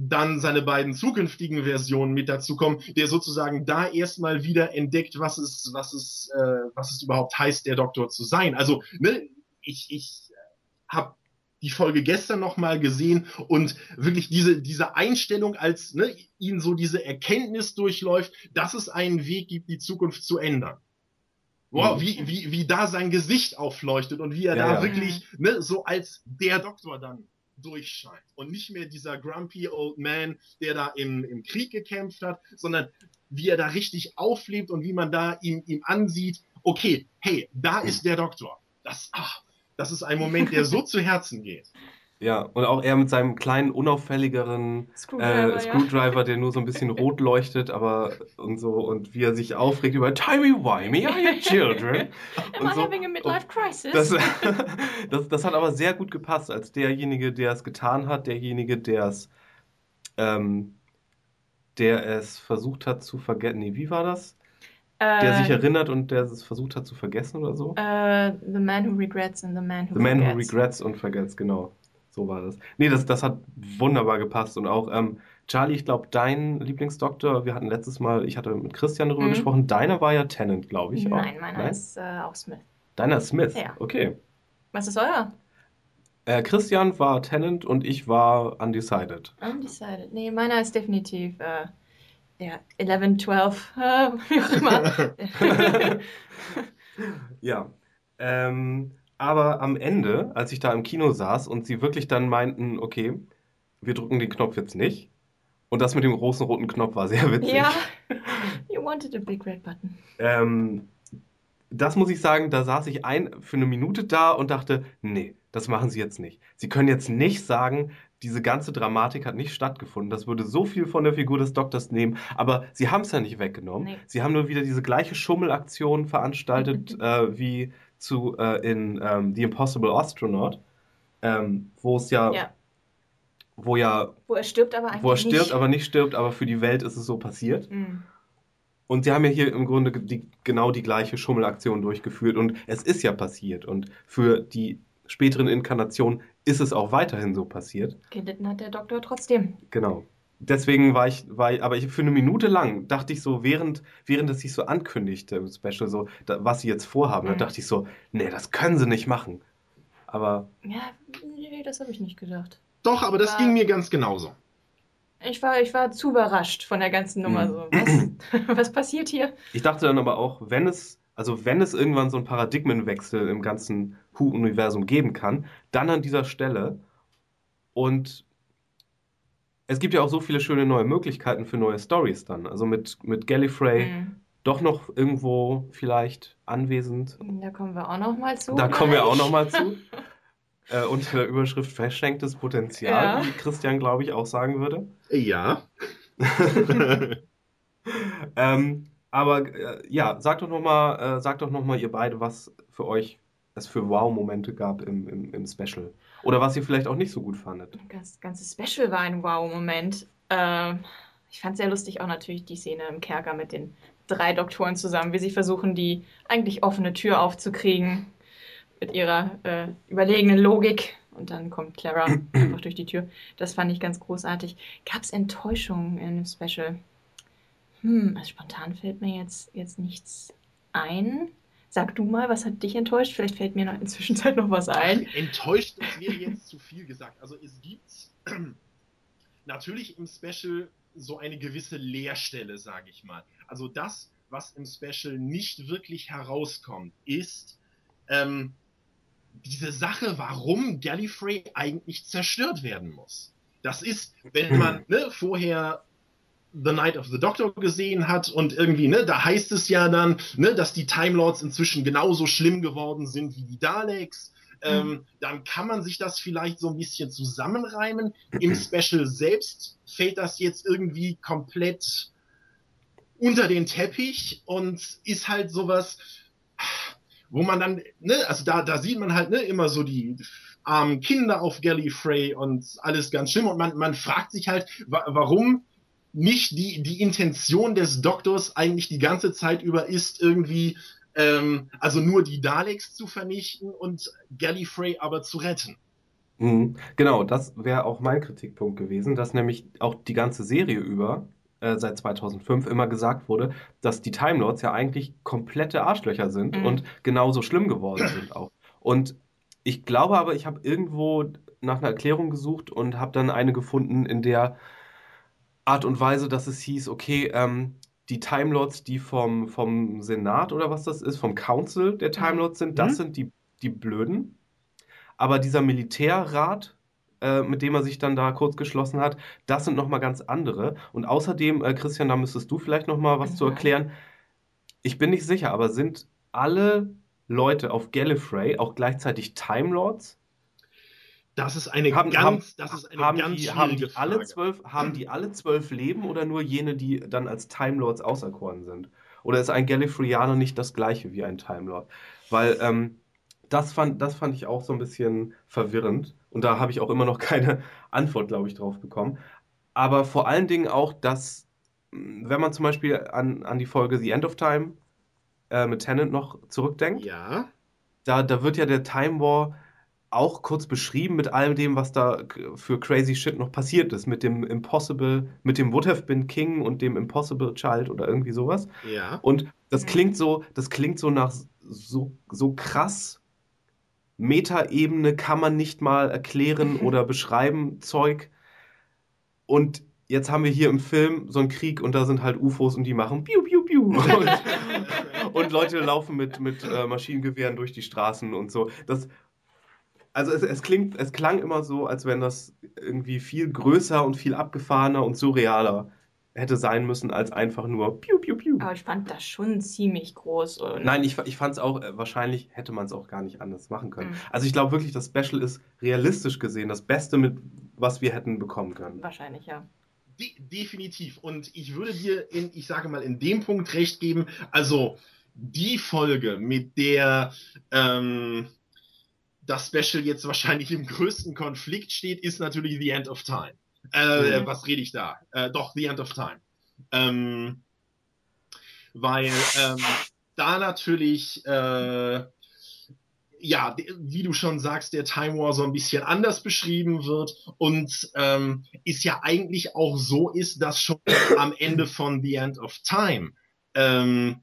Speaker 4: dann seine beiden zukünftigen Versionen mit dazu kommen, der sozusagen da erstmal wieder entdeckt, was es, was es, äh, was es überhaupt heißt, der Doktor zu sein. Also, ne, ich, ich habe die Folge gestern nochmal gesehen und wirklich diese, diese Einstellung, als ne, ihn so diese Erkenntnis durchläuft, dass es einen Weg gibt, die Zukunft zu ändern. Wow, mhm. wie, wie, wie da sein Gesicht aufleuchtet und wie er ja, da ja. wirklich ne, so als der Doktor dann durchscheint. Und nicht mehr dieser grumpy old man, der da im, im Krieg gekämpft hat, sondern wie er da richtig auflebt und wie man da ihm, ihm ansieht, okay, hey, da ist der Doktor. Das, ach, das ist ein Moment, der so [laughs] zu Herzen geht.
Speaker 2: Ja, und auch er mit seinem kleinen, unauffälligeren Screwdriver, äh, Screwdriver ja. der nur so ein bisschen rot [laughs] leuchtet, aber und so, und wie er sich aufregt über Timey Wimey, are you children? [laughs]
Speaker 3: Am I so. having a midlife crisis?
Speaker 2: Das, [laughs] das, das, hat aber sehr gut gepasst, als derjenige, der es getan hat, derjenige, der es, ähm, der es versucht hat zu vergessen. Nee, wie war das? der sich äh, erinnert und der es versucht hat zu vergessen oder so?
Speaker 3: Uh, the Man Who Regrets and The Man Who
Speaker 2: The Man Who Regrets und Forgets, genau. So war das. Nee, das, das hat wunderbar gepasst. Und auch, ähm, Charlie, ich glaube, dein Lieblingsdoktor, wir hatten letztes Mal, ich hatte mit Christian darüber mhm. gesprochen, deiner war ja Tennant, glaube ich.
Speaker 3: Nein, auch. meiner Nein? ist äh, auch Smith.
Speaker 2: Deiner ist Smith?
Speaker 3: Ja.
Speaker 2: Okay.
Speaker 3: Was ist euer?
Speaker 2: Äh, Christian war Tennant und ich war Undecided.
Speaker 3: Undecided. Nee, meiner ist definitiv äh, ja, 11, 12, äh, wie auch immer. [laughs] [laughs]
Speaker 2: ja. Ähm, aber am Ende, als ich da im Kino saß und sie wirklich dann meinten, okay, wir drücken den Knopf jetzt nicht. Und das mit dem großen roten Knopf war sehr witzig.
Speaker 3: Ja, [laughs] you wanted a big red button.
Speaker 2: Ähm, das muss ich sagen, da saß ich ein für eine Minute da und dachte, nee, das machen sie jetzt nicht. Sie können jetzt nicht sagen, diese ganze Dramatik hat nicht stattgefunden. Das würde so viel von der Figur des Doktors nehmen. Aber sie haben es ja nicht weggenommen. Nee. Sie haben nur wieder diese gleiche Schummelaktion veranstaltet [laughs] äh, wie zu äh, in ähm, The Impossible Astronaut, ähm, wo es ja, ja, wo ja,
Speaker 3: wo er stirbt, aber eigentlich
Speaker 2: wo er stirbt, nicht. aber nicht stirbt, aber für die Welt ist es so passiert. Mhm. Und sie haben ja hier im Grunde die, genau die gleiche Schummelaktion durchgeführt und es ist ja passiert. Und für die späteren Inkarnationen ist es auch weiterhin so passiert.
Speaker 3: Gelitten hat der Doktor trotzdem.
Speaker 2: Genau. Deswegen war ich, war ich, aber ich, für eine Minute lang dachte ich so, während, während es sich so ankündigte im Special, so, da, was sie jetzt vorhaben, mhm. da dachte ich so, nee, das können sie nicht machen. Aber.
Speaker 3: Ja, nee, das habe ich nicht gedacht.
Speaker 4: Doch, aber das war, ging mir ganz genauso.
Speaker 3: Ich war, ich war zu überrascht von der ganzen Nummer. Mhm. So. Was, [laughs] was passiert hier?
Speaker 2: Ich dachte dann aber auch, wenn es also wenn es irgendwann so einen Paradigmenwechsel im ganzen Who-Universum geben kann, dann an dieser Stelle. Und es gibt ja auch so viele schöne neue Möglichkeiten für neue Stories dann. Also mit, mit Gallifrey mhm. doch noch irgendwo vielleicht anwesend.
Speaker 3: Da kommen wir auch noch mal zu.
Speaker 2: Da gleich. kommen wir auch noch mal zu. [laughs] äh, unter der Überschrift verschenktes Potenzial, ja. wie Christian, glaube ich, auch sagen würde.
Speaker 4: Ja. [laughs]
Speaker 2: ähm, aber äh, ja, sagt doch nochmal, äh, sagt doch noch mal ihr beide, was für euch es für Wow-Momente gab im, im, im Special. Oder was ihr vielleicht auch nicht so gut fandet.
Speaker 3: Das ganze Special war ein Wow-Moment. Äh, ich fand sehr lustig auch natürlich die Szene im Kerker mit den drei Doktoren zusammen, wie sie versuchen, die eigentlich offene Tür aufzukriegen mit ihrer äh, überlegenen Logik. Und dann kommt Clara [clears throat] einfach durch die Tür. Das fand ich ganz großartig. Gab es Enttäuschungen in dem Special? Hm, also spontan fällt mir jetzt, jetzt nichts ein. Sag du mal, was hat dich enttäuscht? Vielleicht fällt mir noch in der Zwischenzeit noch was ein.
Speaker 4: Enttäuscht wäre [laughs] jetzt zu viel gesagt. Also es gibt [clears throat] natürlich im Special so eine gewisse Leerstelle, sage ich mal. Also das, was im Special nicht wirklich herauskommt, ist ähm, diese Sache, warum Gallifrey eigentlich zerstört werden muss. Das ist, wenn man ne, vorher The Night of the Doctor gesehen hat und irgendwie, ne, da heißt es ja dann, ne, dass die Time Lords inzwischen genauso schlimm geworden sind wie die Daleks. Ähm, mhm. dann kann man sich das vielleicht so ein bisschen zusammenreimen. Im Special selbst fällt das jetzt irgendwie komplett unter den Teppich und ist halt sowas, wo man dann, ne, also da, da sieht man halt ne, immer so die armen Kinder auf Gallifrey und alles ganz schlimm und man, man fragt sich halt, wa warum nicht die, die Intention des Doktors eigentlich die ganze Zeit über ist, irgendwie, ähm, also nur die Daleks zu vernichten und Gallifrey aber zu retten.
Speaker 2: Mhm. Genau, das wäre auch mein Kritikpunkt gewesen, dass nämlich auch die ganze Serie über äh, seit 2005 immer gesagt wurde, dass die Time Lords ja eigentlich komplette Arschlöcher sind mhm. und genauso schlimm geworden sind auch. Und ich glaube aber, ich habe irgendwo nach einer Erklärung gesucht und habe dann eine gefunden, in der Art und Weise, dass es hieß, okay, ähm, die Time Lords, die vom, vom Senat oder was das ist, vom Council der Time mhm. Lords sind, das mhm. sind die, die Blöden. Aber dieser Militärrat, äh, mit dem er sich dann da kurz geschlossen hat, das sind nochmal ganz andere. Und außerdem, äh, Christian, da müsstest du vielleicht nochmal was mhm. zu erklären. Ich bin nicht sicher, aber sind alle Leute auf Gallifrey auch gleichzeitig Time Lords?
Speaker 4: Das ist eine
Speaker 2: haben,
Speaker 4: ganz,
Speaker 2: haben,
Speaker 4: das ist eine
Speaker 2: haben
Speaker 4: ganz
Speaker 2: die, haben die alle zwölf, haben die alle zwölf Leben oder nur jene, die dann als Time Lords auserkoren sind? Oder ist ein Gallifreyaner nicht das gleiche wie ein Time Lord? Weil ähm, das, fand, das fand ich auch so ein bisschen verwirrend und da habe ich auch immer noch [laughs] keine Antwort, glaube ich, drauf bekommen. Aber vor allen Dingen auch, dass, wenn man zum Beispiel an, an die Folge The End of Time äh, mit Tennant noch zurückdenkt,
Speaker 4: ja.
Speaker 2: da, da wird ja der Time War auch kurz beschrieben mit all dem, was da für crazy shit noch passiert ist. Mit dem Impossible, mit dem Would Have Been King und dem Impossible Child oder irgendwie sowas.
Speaker 4: Ja.
Speaker 2: Und das klingt so, das klingt so nach so, so krass Metaebene kann man nicht mal erklären [laughs] oder beschreiben Zeug. Und jetzt haben wir hier im Film so einen Krieg und da sind halt UFOs und die machen piu piu piu. [laughs] Und, und Leute laufen mit, mit äh, Maschinengewehren durch die Straßen und so. Das, also es, es, klingt, es klang immer so, als wenn das irgendwie viel größer und viel abgefahrener und surrealer hätte sein müssen, als einfach nur piu, piu, piu.
Speaker 3: Aber ich fand das schon ziemlich groß.
Speaker 2: Und Nein, ich, ich fand es auch, äh, wahrscheinlich hätte man es auch gar nicht anders machen können. Mhm. Also ich glaube wirklich, das Special ist realistisch gesehen das Beste, mit was wir hätten bekommen können.
Speaker 3: Wahrscheinlich, ja.
Speaker 4: De definitiv. Und ich würde dir, in, ich sage mal, in dem Punkt recht geben, also die Folge, mit der ähm, das Special jetzt wahrscheinlich im größten Konflikt steht, ist natürlich The End of Time. Äh, mhm. Was rede ich da? Äh, doch, The End of Time. Ähm, weil ähm, da natürlich, äh, ja, wie du schon sagst, der Time War so ein bisschen anders beschrieben wird und ähm, ist ja eigentlich auch so ist, dass schon am Ende von The End of Time ähm,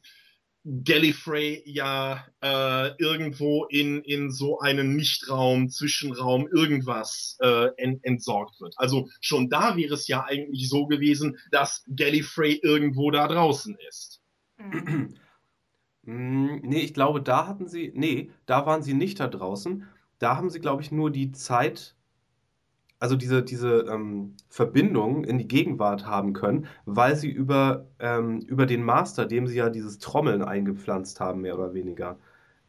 Speaker 4: Gallifrey ja äh, irgendwo in, in so einen Nichtraum, Zwischenraum, irgendwas äh, ent, entsorgt wird. Also schon da wäre es ja eigentlich so gewesen, dass Gallifrey irgendwo da draußen ist.
Speaker 2: Mhm. nee, ich glaube, da hatten sie, nee, da waren sie nicht da draußen. Da haben sie, glaube ich, nur die Zeit also diese, diese ähm, Verbindung in die Gegenwart haben können, weil sie über, ähm, über den Master, dem sie ja dieses Trommeln eingepflanzt haben, mehr oder weniger,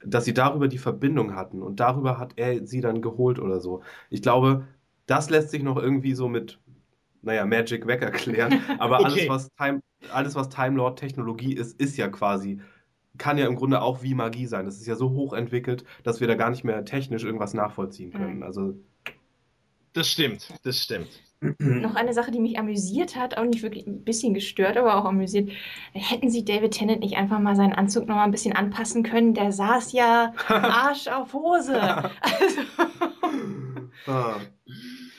Speaker 2: dass sie darüber die Verbindung hatten und darüber hat er sie dann geholt oder so. Ich glaube, das lässt sich noch irgendwie so mit, naja, Magic weg erklären, [laughs] aber okay. alles, was Time, alles, was Time Lord Technologie ist, ist ja quasi kann ja im Grunde auch wie Magie sein. Das ist ja so hochentwickelt, dass wir da gar nicht mehr technisch irgendwas nachvollziehen können. Mhm. Also
Speaker 4: das stimmt, das stimmt.
Speaker 3: noch eine Sache, die mich amüsiert hat, auch nicht wirklich ein bisschen gestört, aber auch amüsiert. Hätten Sie David Tennant nicht einfach mal seinen Anzug noch mal ein bisschen anpassen können? Der saß ja [laughs] Arsch auf Hose. Also, ah.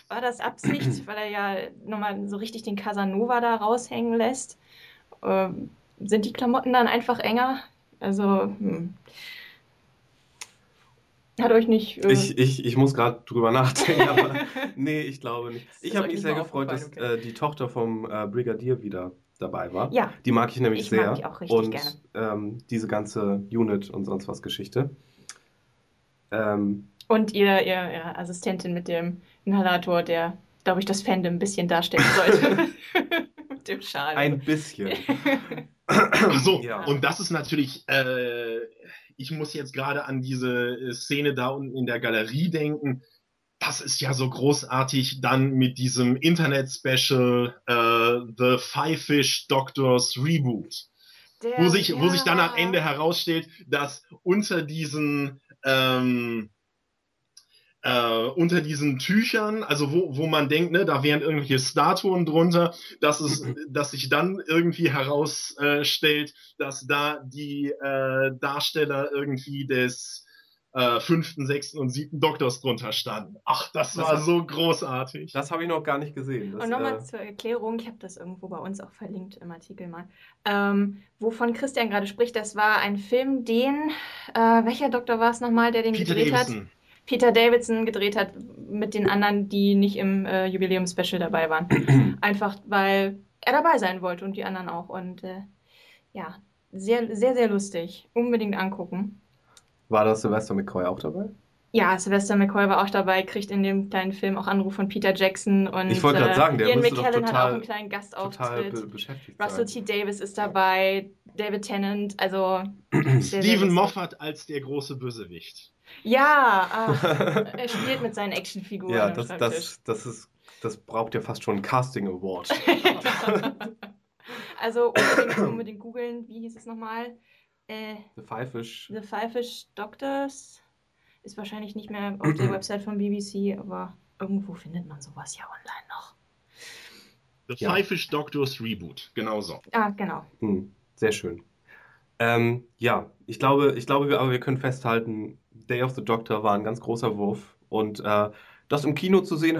Speaker 3: War das Absicht, weil er ja nochmal so richtig den Casanova da raushängen lässt? Ähm, sind die Klamotten dann einfach enger? Also, hm. Hat euch nicht.
Speaker 2: Äh... Ich, ich, ich muss gerade drüber nachdenken, aber [laughs] nee, ich glaube nicht. Ich habe mich sehr gefreut, dass okay. äh, die Tochter vom äh, Brigadier wieder dabei war. Ja. Die mag ich nämlich ich sehr. Mag die auch richtig und gerne. Ähm, diese ganze Unit und sonst was Geschichte.
Speaker 3: Ähm, und ihr, ihr, ihre Assistentin mit dem Inhalator, der, glaube ich, das Fandom ein bisschen darstellen sollte. [laughs] [laughs] mit
Speaker 2: dem Schal. Ein bisschen.
Speaker 4: so, ja. und das ist natürlich. Ich muss jetzt gerade an diese äh, Szene da unten in der Galerie denken. Das ist ja so großartig dann mit diesem Internet-Special äh, The Five Fish Doctors Reboot. Der, wo, sich, ja. wo sich dann am Ende herausstellt, dass unter diesen ähm, äh, unter diesen Tüchern, also wo, wo man denkt, ne, da wären irgendwelche Statuen drunter, dass es, dass sich dann irgendwie herausstellt, dass da die äh, Darsteller irgendwie des äh, fünften, sechsten und siebten Doktors drunter standen. Ach, das, das war so großartig.
Speaker 2: Das habe ich noch gar nicht gesehen. Das,
Speaker 3: und nochmal äh... zur Erklärung, ich habe das irgendwo bei uns auch verlinkt im Artikel mal, ähm, wovon Christian gerade spricht, das war ein Film, den, äh, welcher Doktor war es nochmal, der den Peter gedreht Davidson. hat? Peter Davidson gedreht hat mit den anderen, die nicht im äh, Jubiläum-Special dabei waren. [clears throat] Einfach weil er dabei sein wollte und die anderen auch. Und äh, ja, sehr, sehr, sehr lustig. Unbedingt angucken.
Speaker 2: War das Sylvester McCoy auch dabei?
Speaker 3: Ja, Sylvester McCoy war auch dabei, kriegt in dem kleinen Film auch Anruf von Peter Jackson und
Speaker 2: ich wollte gerade äh, sagen, der Ian McKellen
Speaker 3: total, hat auch einen kleinen Gastauftritt. Be Russell T. Davis ist dabei, David Tennant, also [clears throat]
Speaker 4: Stephen Moffat als der große Bösewicht.
Speaker 3: Ja, ach, [laughs] er spielt mit seinen Actionfiguren.
Speaker 2: Ja, das, das, das, ist, das braucht ja fast schon einen Casting Award. [laughs]
Speaker 3: also unbedingt, unbedingt googeln, wie hieß es nochmal?
Speaker 2: Äh, The Five Fish.
Speaker 3: The Five Fish Doctors. Ist wahrscheinlich nicht mehr auf der [clears throat] Website von BBC, aber irgendwo findet man sowas ja online noch.
Speaker 4: The ja. Five Fish Doctors Reboot, genau so.
Speaker 3: Ah, genau.
Speaker 2: Hm, sehr schön. Ähm, ja, ich glaube, ich glaube, wir, aber wir können festhalten, Day of the Doctor war ein ganz großer Wurf und äh, das im Kino zu sehen.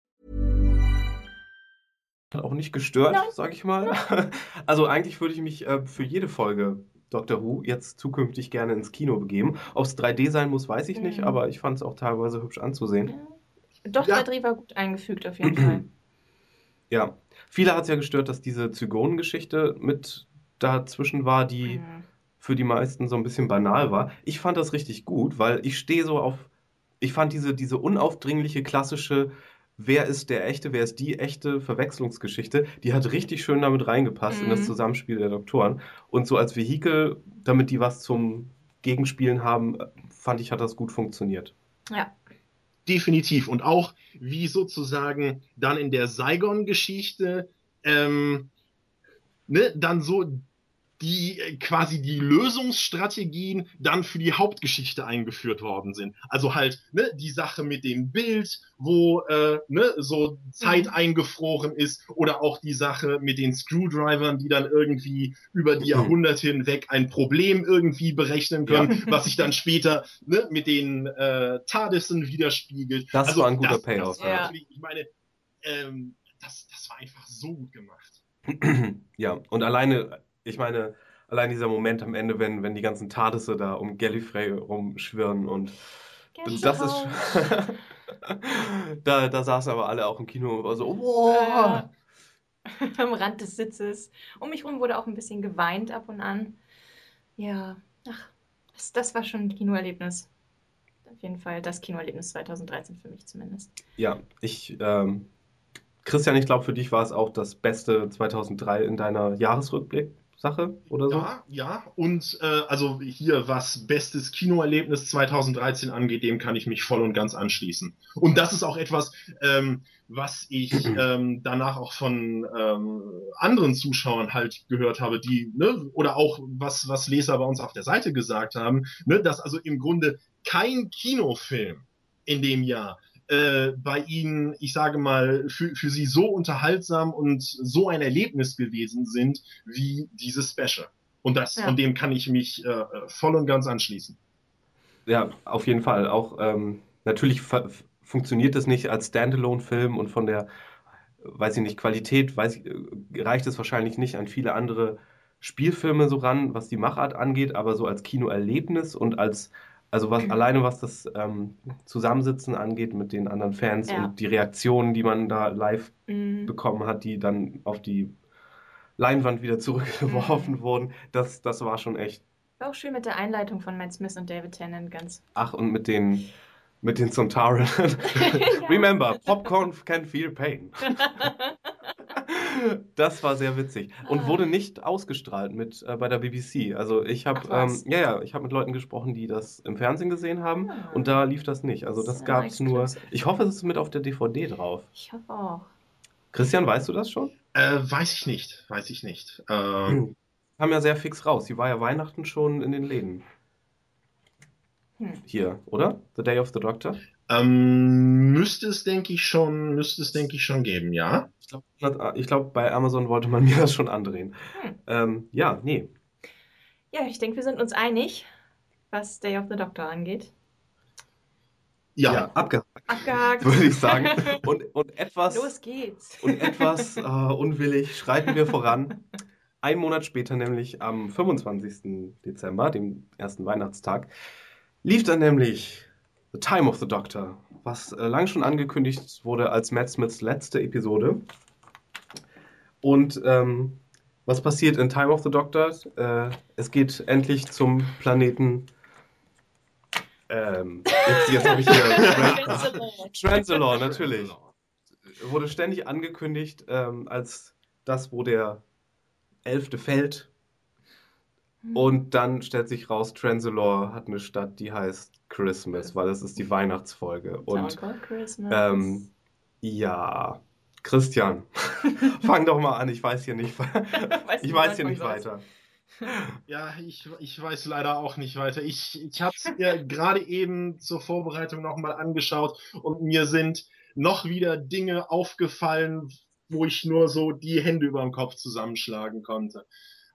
Speaker 2: Hat auch nicht gestört, sag ich mal. [laughs] Also eigentlich würde ich mich äh, für jede Folge Doctor Who jetzt zukünftig gerne ins Kino begeben. Ob es 3D sein muss, weiß ich mhm. nicht, aber ich fand es auch teilweise hübsch anzusehen.
Speaker 3: Ja. Doch, ja. 3D war gut eingefügt auf jeden Fall. [clears throat]
Speaker 2: Ja. Viele hat es ja gestört, dass diese Zygonen-Geschichte mit dazwischen war, die mhm. für die meisten so ein bisschen banal war. Ich fand das richtig gut, weil ich stehe so auf. Ich fand diese, diese unaufdringliche, klassische wer ist der echte, wer ist die echte Verwechslungsgeschichte, die hat richtig schön damit reingepasst mhm. in das mhm. Zusammenspiel der Doktoren. Und so als Vehikel, damit die was zum Gegenspielen haben, fand ich, hat das gut funktioniert.
Speaker 3: Ja.
Speaker 4: Definitiv. Und auch wie sozusagen dann in der Saigon-Geschichte ähm, ne, dann so die äh, quasi die Lösungsstrategien dann für die Hauptgeschichte eingeführt worden sind. Also halt ne, die Sache mit dem Bild, wo äh, ne, so Zeit mhm. eingefroren ist, oder auch die Sache mit den Screwdrivern, die dann irgendwie über die mhm. Jahrhunderte hinweg ein Problem irgendwie berechnen können, ja. was sich dann später ne, mit den äh, TARDISen widerspiegelt.
Speaker 2: Das also, war ein guter das, Payoff. Das
Speaker 4: ja. Ich meine, ähm, das, das war einfach so gut gemacht. [clears throat]
Speaker 2: ja, und alleine ich meine, allein dieser Moment am Ende, wenn, wenn die ganzen Tardisse da um Gallifrey rumschwirren und Gallifrey. das ist. [laughs] da, da saßen aber alle auch im Kino und war so, wow. [laughs]
Speaker 3: Am Rand des Sitzes. Um mich herum wurde auch ein bisschen geweint ab und an. Ja, ach, das, das war schon ein Kinoerlebnis. auf jeden Fall das Kinoerlebnis 2013 für mich zumindest.
Speaker 2: Ja, ich, ähm, Christian, ich glaube, für dich war es auch das Beste 2003 in deiner Jahresrückblick. Sache oder so?
Speaker 4: Ja, ja. Und äh, also hier, was bestes Kinoerlebnis 2013 angeht, dem kann ich mich voll und ganz anschließen. Und das ist auch etwas, ähm, was ich ähm, danach auch von ähm, anderen Zuschauern halt gehört habe, die, ne, oder auch was, was Leser bei uns auf der Seite gesagt haben, ne, dass also im Grunde kein Kinofilm in dem Jahr äh, bei ihnen, ich sage mal, für, für sie so unterhaltsam und so ein Erlebnis gewesen sind wie dieses Special. Und das, ja. von dem kann ich mich äh, voll und ganz anschließen.
Speaker 2: Ja, auf jeden Fall. Auch ähm, natürlich funktioniert es nicht als Standalone-Film und von der, weiß ich nicht, Qualität weiß ich, äh, reicht es wahrscheinlich nicht an viele andere Spielfilme so ran, was die Machart angeht, aber so als Kinoerlebnis und als also was alleine was das ähm, Zusammensitzen angeht mit den anderen Fans ja. und die Reaktionen, die man da live mhm. bekommen hat, die dann auf die Leinwand wieder [laughs] zurückgeworfen mhm. wurden, das, das war schon echt.
Speaker 3: War auch schön mit der Einleitung von Matt Smith und David Tennant ganz.
Speaker 2: Ach, und mit den mit den Sontaran. [laughs] Remember, Popcorn can feel pain. [laughs] das war sehr witzig und ah. wurde nicht ausgestrahlt mit äh, bei der BBC. Also ich habe ähm, ja ja, ich habe mit Leuten gesprochen, die das im Fernsehen gesehen haben ah. und da lief das nicht. Also das gab es nur. Ich hoffe, es ist mit auf der DVD drauf.
Speaker 3: Ich hoffe auch.
Speaker 2: Christian, weißt du das schon?
Speaker 4: Äh, weiß ich nicht, weiß ich nicht. Ähm,
Speaker 2: Kam ja sehr fix raus. Die war ja Weihnachten schon in den Läden. Hm. Hier, oder? The Day of the Doctor?
Speaker 4: Ähm, müsste es, denke ich, schon, müsste es, denke ich, schon geben, ja.
Speaker 2: Ich glaube, ich glaub, bei Amazon wollte man [laughs] mir das schon andrehen. Hm. Ähm, ja, nee.
Speaker 3: Ja, ich denke, wir sind uns einig, was Day of the Doctor angeht.
Speaker 2: Ja, ja abgehakt.
Speaker 3: Abgehakt.
Speaker 2: Würde ich sagen. [laughs] Und, und etwas.
Speaker 3: Los geht's. [laughs]
Speaker 2: Und etwas äh, unwillig schreiten wir voran. Ein Monat später, nämlich am 25. Dezember, dem ersten Weihnachtstag, lief dann nämlich The Time of the Doctor, was äh, lang schon angekündigt wurde als Matt Smiths letzte Episode. Und ähm, was passiert in Time of the Doctor? Äh, es geht endlich zum Planeten. Ähm, jetzt jetzt habe ich hier. [laughs] Transalore, natürlich. Wurde ständig angekündigt ähm, als das, wo der Elfte fällt Mhm. Und dann stellt sich raus, Transalore hat eine Stadt, die heißt Christmas, weil es ist die Weihnachtsfolge. Und ähm, ja, Christian, [laughs] fang doch mal an, ich weiß hier nicht, [laughs] ich weiß hier nicht weiter.
Speaker 4: Ja, ich, ich weiß leider auch nicht weiter. Ich, ich habe es mir [laughs] gerade eben zur Vorbereitung nochmal angeschaut und mir sind noch wieder Dinge aufgefallen, wo ich nur so die Hände über dem Kopf zusammenschlagen konnte.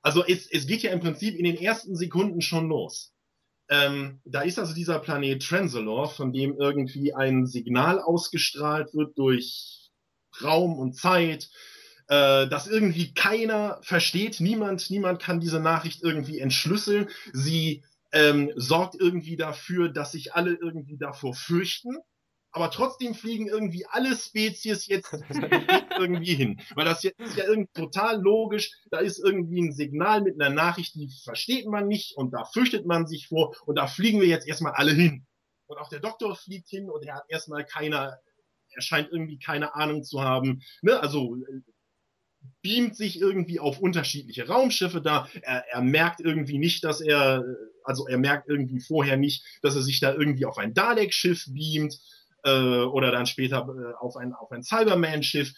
Speaker 4: Also es, es geht ja im Prinzip in den ersten Sekunden schon los. Ähm, da ist also dieser Planet Transalore, von dem irgendwie ein Signal ausgestrahlt wird durch Raum und Zeit, äh, das irgendwie keiner versteht. Niemand, niemand kann diese Nachricht irgendwie entschlüsseln. Sie ähm, sorgt irgendwie dafür, dass sich alle irgendwie davor fürchten aber trotzdem fliegen irgendwie alle Spezies jetzt [laughs] irgendwie hin. Weil das ist ja irgendwie total logisch. Da ist irgendwie ein Signal mit einer Nachricht, die versteht man nicht und da fürchtet man sich vor und da fliegen wir jetzt erstmal alle hin. Und auch der Doktor fliegt hin und er hat erstmal keiner, er scheint irgendwie keine Ahnung zu haben. Ne? Also beamt sich irgendwie auf unterschiedliche Raumschiffe da. Er, er merkt irgendwie nicht, dass er, also er merkt irgendwie vorher nicht, dass er sich da irgendwie auf ein Dalek-Schiff beamt äh, oder dann später äh, auf ein, auf ein Cyberman-Schiff,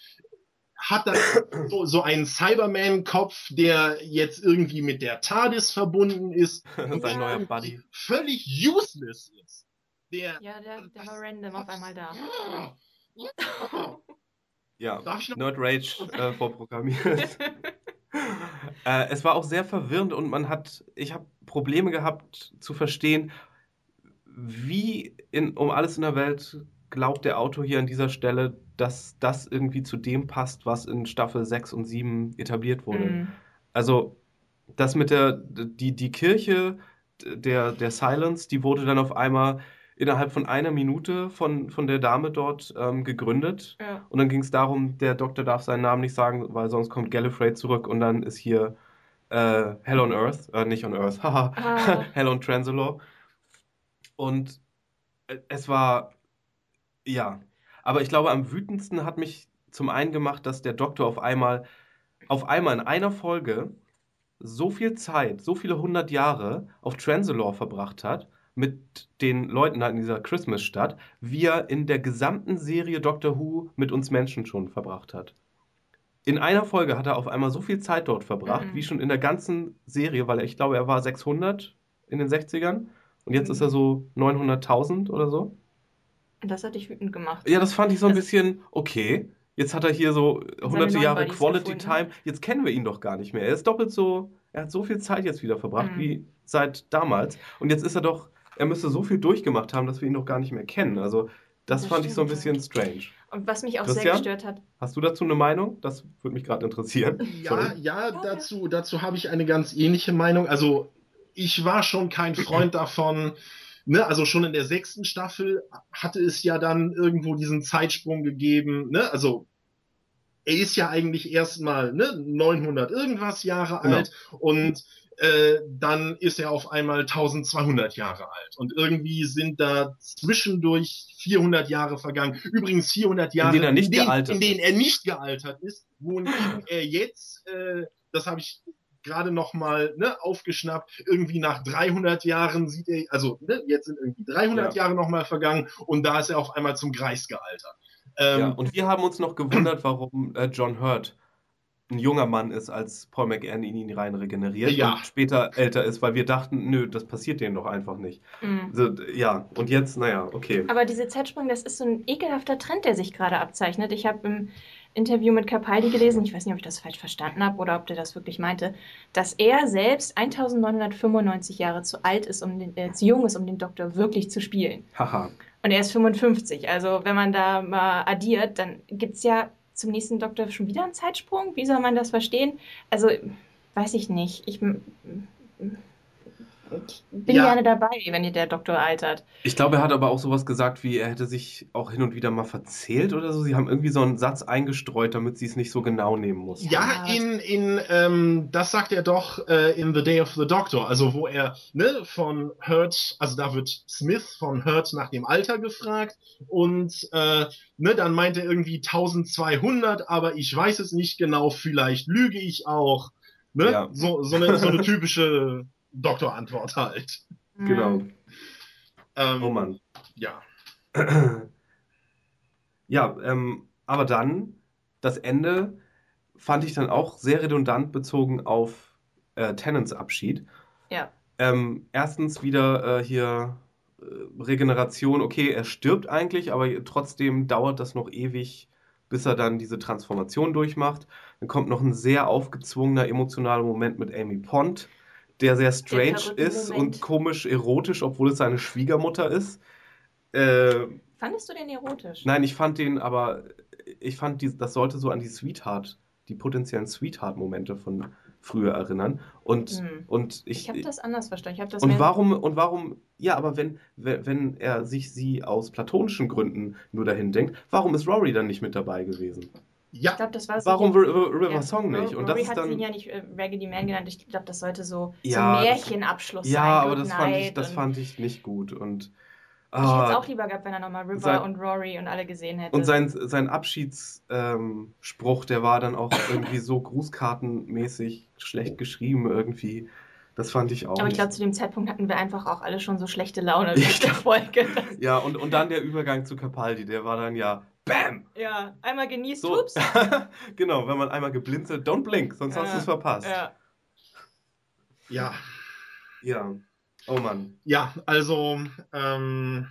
Speaker 4: hat dann [clears throat] so, so einen Cyberman-Kopf, der jetzt irgendwie mit der TARDIS verbunden ist.
Speaker 2: und [laughs] Sein neuer Buddy.
Speaker 4: Völlig useless ist.
Speaker 3: Der, ja, der, der war random auf einmal da. [laughs]
Speaker 2: Ja, Nerd Rage [laughs] äh, vorprogrammiert. äh, es war auch sehr verwirrend und man hat, ich habe Probleme gehabt zu verstehen, wie in, um alles in der Welt glaubt der Autor hier an dieser Stelle, dass das irgendwie zu dem passt, was in Staffel 6 und 7 etabliert wurde. Mhm. Also, das mit der, die, die Kirche der, der Silence, die wurde dann auf einmal innerhalb von einer Minute von, von der Dame dort ähm, gegründet. Ja. Und dann ging es darum, der Doktor darf seinen Namen nicht sagen, weil sonst kommt Gallifrey zurück und dann ist hier äh, Hell on Earth, äh, nicht on Earth, [laughs] haha, ah. Hell on Transalore. Und Äh, es war, ja. Aber ich glaube, am wütendsten hat mich zum einen gemacht, dass der Doktor auf einmal, auf einmal in einer Folge so viel Zeit, so viele hundert Jahre auf Transalore verbracht hat mit den Leuten da in dieser Christmas-Stadt, wie er in der gesamten Serie Doctor Who mit uns Menschen schon verbracht hat. In einer Folge hat er auf einmal so viel Zeit dort verbracht, mhm. wie schon in der ganzen Serie, weil ich glaube, er war 600 in den 60ern und jetzt mhm. ist er so 900.000 oder so.
Speaker 3: Das hat dich wütend gemacht.
Speaker 2: Ja, das fand ich so ein das bisschen okay. Jetzt hat er hier so hunderte Jahre Quality Time. Jetzt kennen wir ihn doch gar nicht mehr. Er ist doppelt so, er hat so viel Zeit jetzt wieder verbracht mhm. wie seit damals. Und jetzt ist er doch, er müsste so viel durchgemacht haben, dass wir ihn doch gar nicht mehr kennen. Also das, das fand ich so ein bisschen strange.
Speaker 3: Und was mich auch Christian, sehr gestört hat.
Speaker 2: Hast du dazu eine Meinung? Das würde mich gerade interessieren.
Speaker 4: Ja, ja, dazu, dazu habe ich eine ganz ähnliche Meinung. Also ich war schon kein Freund davon, ne, also schon in der sechsten Staffel hatte es ja dann irgendwo diesen Zeitsprung gegeben, ne, also er ist ja eigentlich erstmal ne, 900 irgendwas Jahre genau. alt und äh, dann ist er auf einmal 1200 Jahre alt. Und irgendwie sind da zwischendurch 400 Jahre vergangen. Übrigens 400 Jahre,
Speaker 2: in denen er nicht, in
Speaker 4: denen, in denen er nicht gealtert ist, wo er jetzt, äh, das habe ich gerade noch mal ne, aufgeschnappt. Irgendwie nach 300 Jahren sieht er, also ne, jetzt sind irgendwie 300 ja. Jahre noch mal vergangen und da ist er auf einmal zum Greis gealtert.
Speaker 2: Ähm, ja, und wir haben uns noch gewundert, warum äh, John Hurt ein junger Mann ist, als Paul McGann ihn, ihn rein regeneriert ja. und später älter ist, weil wir dachten, nö, das passiert denen doch einfach nicht. Mhm. So, ja, und jetzt, naja, okay.
Speaker 3: Aber diese Zeitsprung, das ist so ein ekelhafter Trend, der sich gerade abzeichnet. Ich habe im Interview mit Capaldi gelesen, ich weiß nicht, ob ich das falsch verstanden habe oder ob der das wirklich meinte, dass er selbst 1995 Jahre zu alt ist, um den, äh, zu jung ist, um den Doktor wirklich zu spielen.
Speaker 2: Haha.
Speaker 3: Und er ist 55. Also wenn man da mal addiert, dann gibt es ja zum nächsten Doktor schon wieder einen Zeitsprung. Wie soll man das verstehen? Also weiß ich nicht. Ich ich bin ja. gerne dabei, wenn ihr der Doktor altert.
Speaker 2: Ich glaube, er hat aber auch sowas gesagt, wie er hätte sich auch hin und wieder mal verzählt oder so. Sie haben irgendwie so einen Satz eingestreut, damit sie es nicht so genau nehmen muss.
Speaker 4: Ja, in, in ähm, das sagt er doch äh, in The Day of the Doctor, also wo er ne, von Hurt, also da wird Smith von Hurt nach dem Alter gefragt und äh, ne, dann meint er irgendwie 1200, aber ich weiß es nicht genau, vielleicht lüge ich auch. Ne? Ja. So, so, eine, so eine [laughs] typische Doktorantwort halt.
Speaker 2: Genau.
Speaker 4: Ähm,
Speaker 2: oh Mann.
Speaker 4: Ja. [clears throat]
Speaker 2: ja, ähm, aber dann, das Ende fand ich dann auch sehr redundant bezogen auf äh, Tennants Abschied.
Speaker 3: Ja.
Speaker 2: Ähm, erstens wieder äh, hier äh, Regeneration, okay, er stirbt eigentlich, aber trotzdem dauert das noch ewig, bis er dann diese Transformation durchmacht. Dann kommt noch ein sehr aufgezwungener emotionaler Moment mit Amy Pond der sehr strange der ist Moment. und komisch erotisch, obwohl es seine Schwiegermutter ist. Äh,
Speaker 3: Fandest du den erotisch?
Speaker 2: Nein, ich fand den, aber ich fand, die, das sollte so an die Sweetheart, die potenziellen Sweetheart-Momente von früher erinnern. Und, hm. und ich.
Speaker 3: Ich habe das anders verstanden. Ich das
Speaker 2: und warum, und warum, ja, aber wenn, wenn er sich sie aus platonischen Gründen nur dahin denkt, warum ist Rory dann nicht mit dabei gewesen?
Speaker 3: Ja. Ich glaube, das war
Speaker 2: so. Warum River ja, Song nicht?
Speaker 3: Und Rory das hat dann... ihn ja nicht äh, Raggedy Man genannt. Ich glaube, das sollte so, ja, so Märchenabschluss
Speaker 2: ja, sein. Ja, aber das fand, ich, das fand ich nicht gut. Und,
Speaker 3: ah, ich hätte es auch lieber gehabt, wenn er nochmal River sein, und Rory und alle gesehen hätte.
Speaker 2: Und sein, sein Abschiedsspruch, ähm, der war dann auch irgendwie so grußkartenmäßig schlecht geschrieben irgendwie. Das fand ich auch.
Speaker 3: Aber ich glaube, zu dem Zeitpunkt hatten wir einfach auch alle schon so schlechte Laune [laughs] durch der Folge.
Speaker 2: ja, und, und dann der Übergang zu Capaldi, der war dann ja Bam!
Speaker 3: Ja, einmal genießt, so. ups. [laughs]
Speaker 2: genau, wenn man einmal geblinzelt, don't blink, sonst ja. hast du es verpasst.
Speaker 3: Ja.
Speaker 4: Ja.
Speaker 2: Ja. Oh Mann.
Speaker 4: Ja, also. Ähm...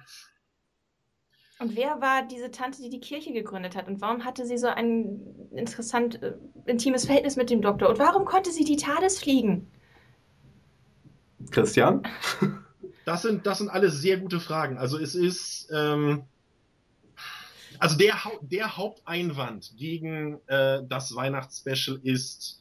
Speaker 3: Und wer war diese Tante, die die Kirche gegründet hat? Und warum hatte sie so ein interessant äh, intimes Verhältnis mit dem Doktor? Und warum konnte sie die TARDIS fliegen?
Speaker 2: Christian?
Speaker 4: Das sind, das sind alles sehr gute Fragen. Also es ist. Ähm also der, der Haupteinwand gegen äh, das Weihnachtsspecial ist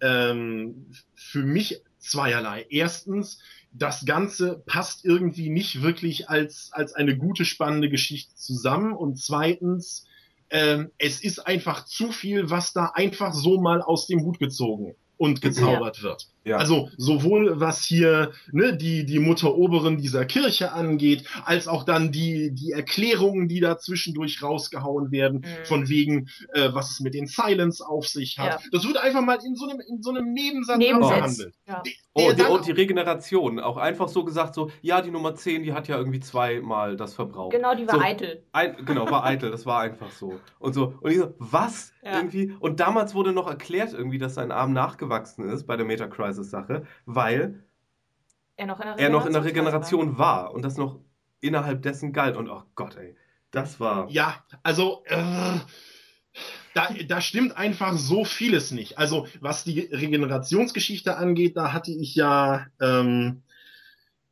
Speaker 4: ähm, für mich zweierlei. Erstens, das Ganze passt irgendwie nicht wirklich als, als eine gute, spannende Geschichte zusammen. Und zweitens, ähm, es ist einfach zu viel, was da einfach so mal aus dem Hut gezogen und gezaubert ja. wird. Ja. Also sowohl was hier ne, die, die Mutteroberen dieser Kirche angeht, als auch dann die, die Erklärungen, die da zwischendurch rausgehauen werden, mhm. von wegen, äh, was es mit den Silence auf sich hat. Ja. Das wird einfach mal in so einem, in so einem Nebensatz, Nebensatz. behandelt.
Speaker 2: Ja. Oh, die, und die Regeneration, auch einfach so gesagt, so, ja, die Nummer 10, die hat ja irgendwie zweimal das verbraucht.
Speaker 3: Genau, die war
Speaker 2: so,
Speaker 3: eitel.
Speaker 2: Ein, genau, war eitel, das war einfach so. Und so, und ich so, was? Irgendwie? Und damals wurde noch erklärt irgendwie, dass sein Arm nachgewachsen ist bei der Meta-Crisis-Sache, weil er noch in der Regeneration, der Regeneration war. war und das noch innerhalb dessen galt. Und oh Gott, ey, das war.
Speaker 4: Ja, also. Äh, da, da stimmt einfach so vieles nicht. Also, was die Regenerationsgeschichte angeht, da hatte ich ja ähm,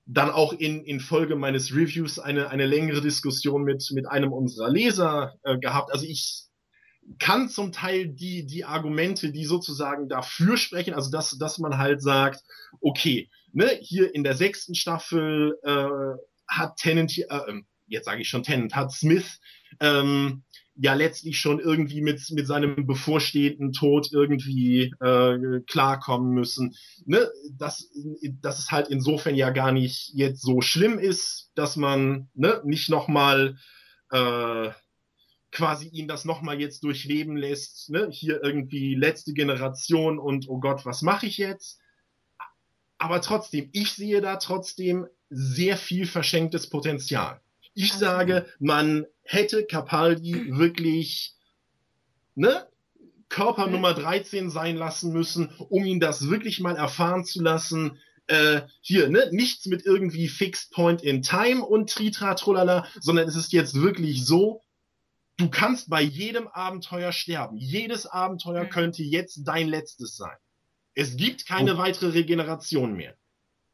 Speaker 4: dann auch in, in Folge meines Reviews eine, eine längere Diskussion mit, mit einem unserer Leser äh, gehabt. Also, ich kann zum Teil die, die Argumente, die sozusagen dafür sprechen, also dass, dass man halt sagt, okay, ne, hier in der sechsten Staffel äh, hat Tennant, äh, ähm, jetzt sage ich schon Tennant, hat Smith ähm, ja letztlich schon irgendwie mit, mit seinem bevorstehenden Tod irgendwie äh, klarkommen müssen. Ne? Dass, dass es halt insofern ja gar nicht jetzt so schlimm ist, dass man ne, nicht nochmal äh, quasi ihn das nochmal jetzt durchleben lässt, ne? hier irgendwie letzte Generation und oh Gott, was mache ich jetzt? Aber trotzdem, ich sehe da trotzdem sehr viel verschenktes Potenzial. Ich okay. sage, man hätte Capaldi wirklich ne, Körper. Nummer 13 sein lassen müssen, um ihn das wirklich mal erfahren zu lassen. Äh, hier, ne, nichts mit irgendwie Fixed Point in Time und Tritra Trolala, sondern es ist jetzt wirklich so, du kannst bei jedem Abenteuer sterben. Jedes Abenteuer mhm. könnte jetzt dein letztes sein. Es gibt keine Wo, weitere Regeneration mehr.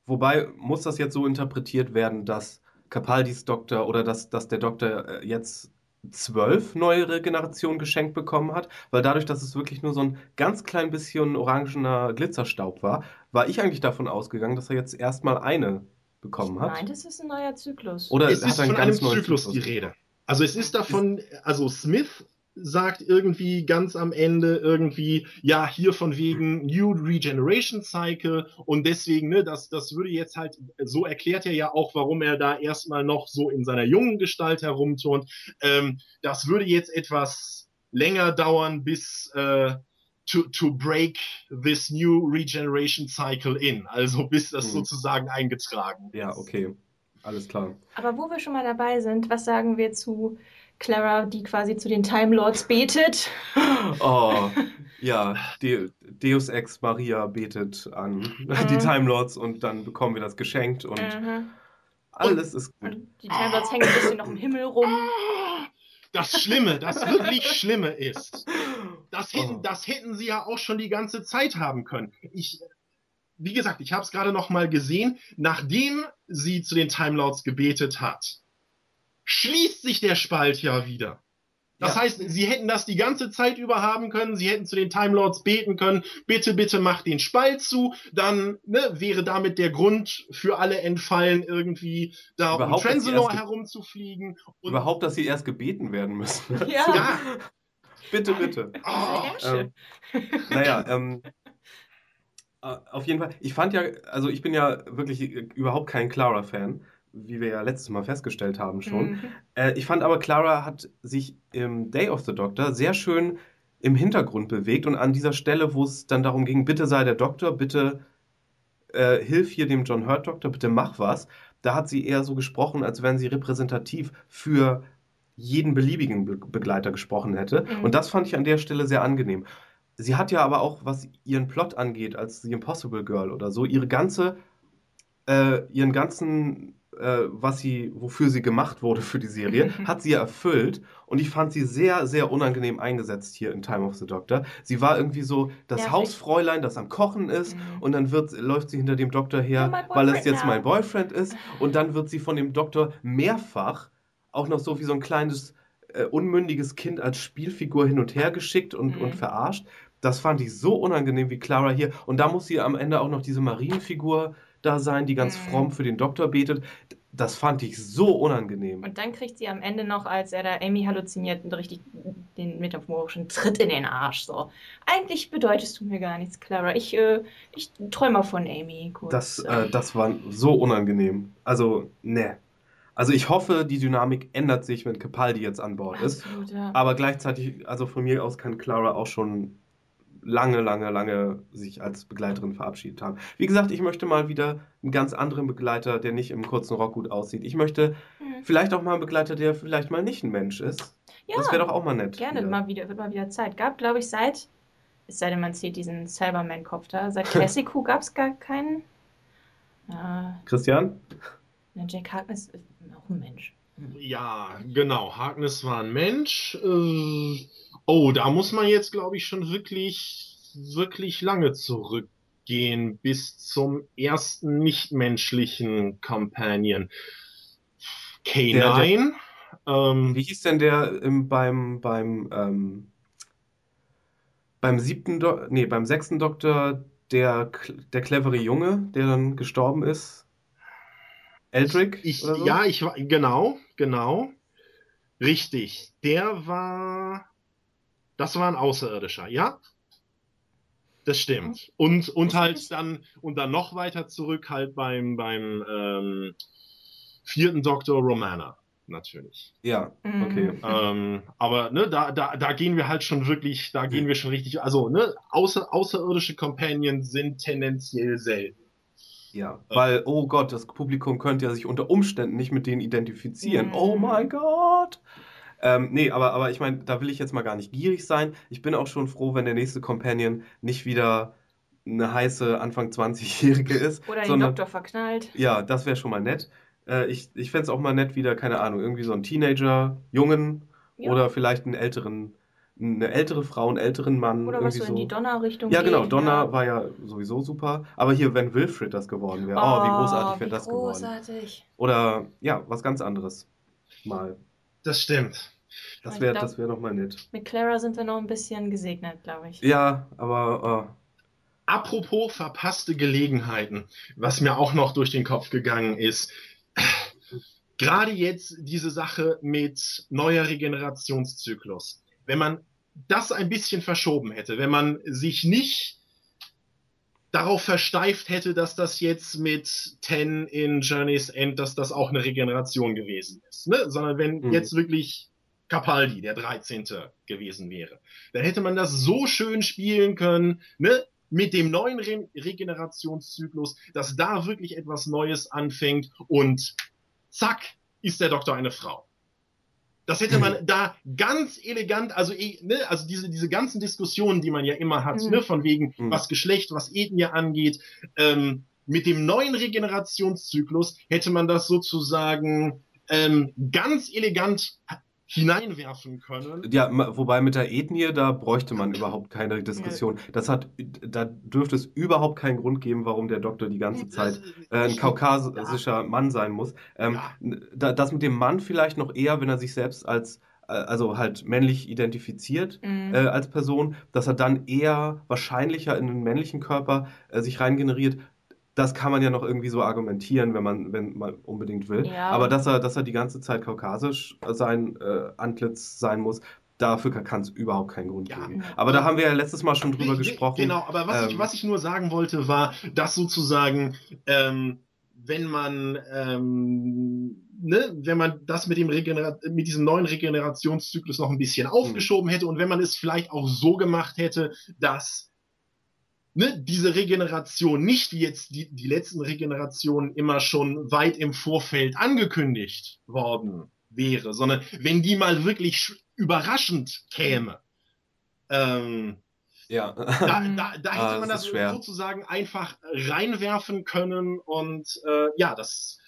Speaker 2: Wobei muss das jetzt so interpretiert werden, dass Capaldis Doktor oder dass, dass der Doktor äh, jetzt zwölf neue Regenerationen geschenkt bekommen hat, weil dadurch, dass es wirklich nur so ein ganz klein bisschen orangener Glitzerstaub war, war ich eigentlich davon ausgegangen, dass er jetzt erstmal eine bekommen hat.
Speaker 3: Nein, das ist ein neuer Zyklus.
Speaker 4: Oder es ist von einem Zyklus, Zyklus die Rede. Also es ist davon, also Smith sagt irgendwie ganz am Ende irgendwie, ja, hier von wegen New Regeneration Cycle und deswegen, ne, das, das würde jetzt halt, so erklärt er ja auch, warum er da erstmal noch so in seiner jungen Gestalt herumturnt. Ähm, das würde jetzt etwas länger dauern, bis äh, to, to break this new regeneration cycle in, also bis das hm. sozusagen eingetragen
Speaker 2: ist. Ja, okay. Alles klar.
Speaker 3: Aber wo wir schon mal dabei sind, was sagen wir zu Clara, die quasi zu den Time Lords betet? [laughs]
Speaker 2: Oh, ja, De Deus Ex Maria betet an [laughs] mhm. die Time Lords und dann bekommen wir das geschenkt und mhm. alles und, ist gut.
Speaker 3: die Time Lords hängen ein bisschen noch im Himmel rum.
Speaker 4: Das Schlimme, das wirklich Schlimme ist, [laughs] das hätten, oh. das hätten sie ja auch schon die ganze Zeit haben können. Ich, wie gesagt, ich habe es gerade noch mal gesehen, nachdem sie zu den Time Lords gebetet hat, schließt sich der Spalt ja wieder. Das ja. heißt, sie hätten das die ganze Zeit über haben können, sie hätten zu den Time Lords beten können, bitte, bitte mach den Spalt zu, dann ne, wäre damit der Grund für alle entfallen, irgendwie da überhaupt, um Transilor herumzufliegen.
Speaker 2: Und überhaupt, dass sie erst gebeten werden müssen. Ja. ja. [laughs] bitte, bitte. Oh. Ähm, naja, ähm, äh, auf jeden Fall. Ich fand ja, also ich bin ja wirklich überhaupt kein Clara-Fan, wie wir ja letztes Mal festgestellt haben schon. Mhm. Äh, ich fand aber, Clara hat sich im Day of the Doctor sehr schön im Hintergrund bewegt und an dieser Stelle, wo es dann darum ging, bitte sei der Doktor, bitte äh, hilf hier dem John Hurt Doktor, bitte mach was, da hat sie eher so gesprochen, als wenn sie repräsentativ für jeden beliebigen Be Begleiter gesprochen hätte. Mhm. Und das fand ich an der Stelle sehr angenehm. Sie hat ja aber auch, was ihren Plot angeht, als The Impossible Girl oder so, ihre ganze, äh, ihren ganzen, äh, was sie, wofür sie gemacht wurde für die Serie, [laughs] hat sie ja erfüllt. Und ich fand sie sehr, sehr unangenehm eingesetzt hier in Time of the Doctor. Sie war irgendwie so das ja, Hausfräulein, das am Kochen ist, mhm. und dann wird, läuft sie hinter dem Doktor her, weil es jetzt now. mein Boyfriend ist. Und dann wird sie von dem Doktor mehrfach auch noch so wie so ein kleines äh, unmündiges Kind als Spielfigur hin und her geschickt und, mhm. und verarscht. Das fand ich so unangenehm wie Clara hier. Und da muss sie am Ende auch noch diese Marienfigur da sein, die ganz mhm. fromm für den Doktor betet. Das fand ich so unangenehm.
Speaker 3: Und dann kriegt sie am Ende noch, als er da Amy halluziniert, richtig den metaphorischen Tritt in den Arsch. So. Eigentlich bedeutest du mir gar nichts, Clara. Ich, äh, ich träume von Amy.
Speaker 2: Kurz. Das, äh, das war so unangenehm. Also, ne. Also ich hoffe, die Dynamik ändert sich, wenn Capaldi jetzt an Bord Absolut, ist. Ja. Aber gleichzeitig, also von mir aus kann Clara auch schon lange, lange, lange sich als Begleiterin verabschiedet haben. Wie gesagt, ich möchte mal wieder einen ganz anderen Begleiter, der nicht im kurzen Rock gut aussieht. Ich möchte mhm. vielleicht auch mal einen Begleiter, der vielleicht mal nicht ein Mensch ist. Ja, das wäre doch auch mal nett.
Speaker 3: Gerne, wieder. mal wieder, wird mal wieder Zeit. Gab, glaube ich, seit, es sei denn, man zählt diesen Cyberman-Kopf da, seit [laughs] Classic Who gab es gar keinen.
Speaker 2: Äh, Christian?
Speaker 3: Ja, Jack Harkness ein Mensch.
Speaker 4: Hm. Ja, genau. Harkness war ein Mensch. Äh, Oh, da muss man jetzt, glaube ich, schon wirklich, wirklich lange zurückgehen bis zum ersten nichtmenschlichen Companion. K9. Der, der,
Speaker 2: ähm, wie hieß denn der im, beim, beim, ähm, beim siebten, Do nee, beim sechsten Doktor, der, der clevere Junge, der dann gestorben ist? Eldrick?
Speaker 4: Ich, so? Ja, ich war, genau, genau. Richtig. Der war, das war ein Außerirdischer, ja? Das stimmt. Und, und halt dann, und dann noch weiter zurück halt beim, beim ähm, vierten Doktor Romana, natürlich.
Speaker 2: Ja, mhm. okay.
Speaker 4: Ähm, aber ne, da, da, da gehen wir halt schon wirklich, da gehen wir schon richtig, also ne, außer, außerirdische Companions sind tendenziell selten.
Speaker 2: Ja, weil, oh Gott, das Publikum könnte ja sich unter Umständen nicht mit denen identifizieren. Mhm. Oh mein Gott! Ähm, nee, aber, aber ich meine, da will ich jetzt mal gar nicht gierig sein. Ich bin auch schon froh, wenn der nächste Companion nicht wieder eine heiße Anfang 20-Jährige ist.
Speaker 3: Oder den Doktor verknallt.
Speaker 2: Ja, das wäre schon mal nett. Äh, ich ich fände es auch mal nett, wieder, keine Ahnung, irgendwie so einen Teenager, Jungen ja. oder vielleicht einen älteren, eine ältere Frau, einen älteren Mann.
Speaker 3: Oder was so in die Donner-Richtung
Speaker 2: Ja, genau, Donner ja. war ja sowieso super. Aber hier, wenn Wilfred das geworden wäre, oh, oh, wie großartig wäre das großartig. geworden. Oder ja, was ganz anderes. Mal.
Speaker 4: Das stimmt.
Speaker 2: Das wäre das wär doch mal nett.
Speaker 3: Mit Clara sind wir noch ein bisschen gesegnet, glaube ich.
Speaker 2: Ja, aber. Uh.
Speaker 4: Apropos verpasste Gelegenheiten, was mir auch noch durch den Kopf gegangen ist. Gerade jetzt diese Sache mit neuer Regenerationszyklus. Wenn man das ein bisschen verschoben hätte, wenn man sich nicht darauf versteift hätte, dass das jetzt mit Ten in Journey's End, dass das auch eine Regeneration gewesen ist, ne? sondern wenn mhm. jetzt wirklich Capaldi, der 13. gewesen wäre. Dann hätte man das so schön spielen können, ne? mit dem neuen Re Regenerationszyklus, dass da wirklich etwas Neues anfängt und zack, ist der Doktor eine Frau. Das hätte man da ganz elegant, also, eh, ne, also diese, diese ganzen Diskussionen, die man ja immer hat, mhm. ne, von wegen, mhm. was Geschlecht, was Ethnie angeht, ähm, mit dem neuen Regenerationszyklus hätte man das sozusagen ähm, ganz elegant hineinwerfen können.
Speaker 2: Ja, wobei mit der Ethnie, da bräuchte man überhaupt keine Diskussion. Das hat, da dürfte es überhaupt keinen Grund geben, warum der Doktor die ganze Zeit äh, ein kaukasischer Mann sein muss. Ähm, ja. das mit dem Mann vielleicht noch eher, wenn er sich selbst als äh, also halt männlich identifiziert mhm. äh, als Person, dass er dann eher wahrscheinlicher in den männlichen Körper äh, sich reingeneriert, das kann man ja noch irgendwie so argumentieren, wenn man, wenn man unbedingt will. Ja. Aber dass er, dass er die ganze Zeit kaukasisch sein äh, Antlitz sein muss, dafür kann es überhaupt keinen Grund ja. geben. Aber da haben wir ja letztes Mal schon drüber gesprochen.
Speaker 4: Genau, aber was, ähm, ich, was ich nur sagen wollte, war, dass sozusagen, ähm, wenn man, ähm, ne, wenn man das mit dem Regener mit diesem neuen Regenerationszyklus noch ein bisschen hm. aufgeschoben hätte und wenn man es vielleicht auch so gemacht hätte, dass ne, diese Regeneration nicht wie jetzt die, die letzten Regenerationen immer schon weit im Vorfeld angekündigt worden wäre, sondern wenn die mal wirklich überraschend käme. Ähm,
Speaker 2: ja.
Speaker 4: Da, da, da [laughs] hätte ah, man das, das sozusagen einfach reinwerfen können und äh, ja, das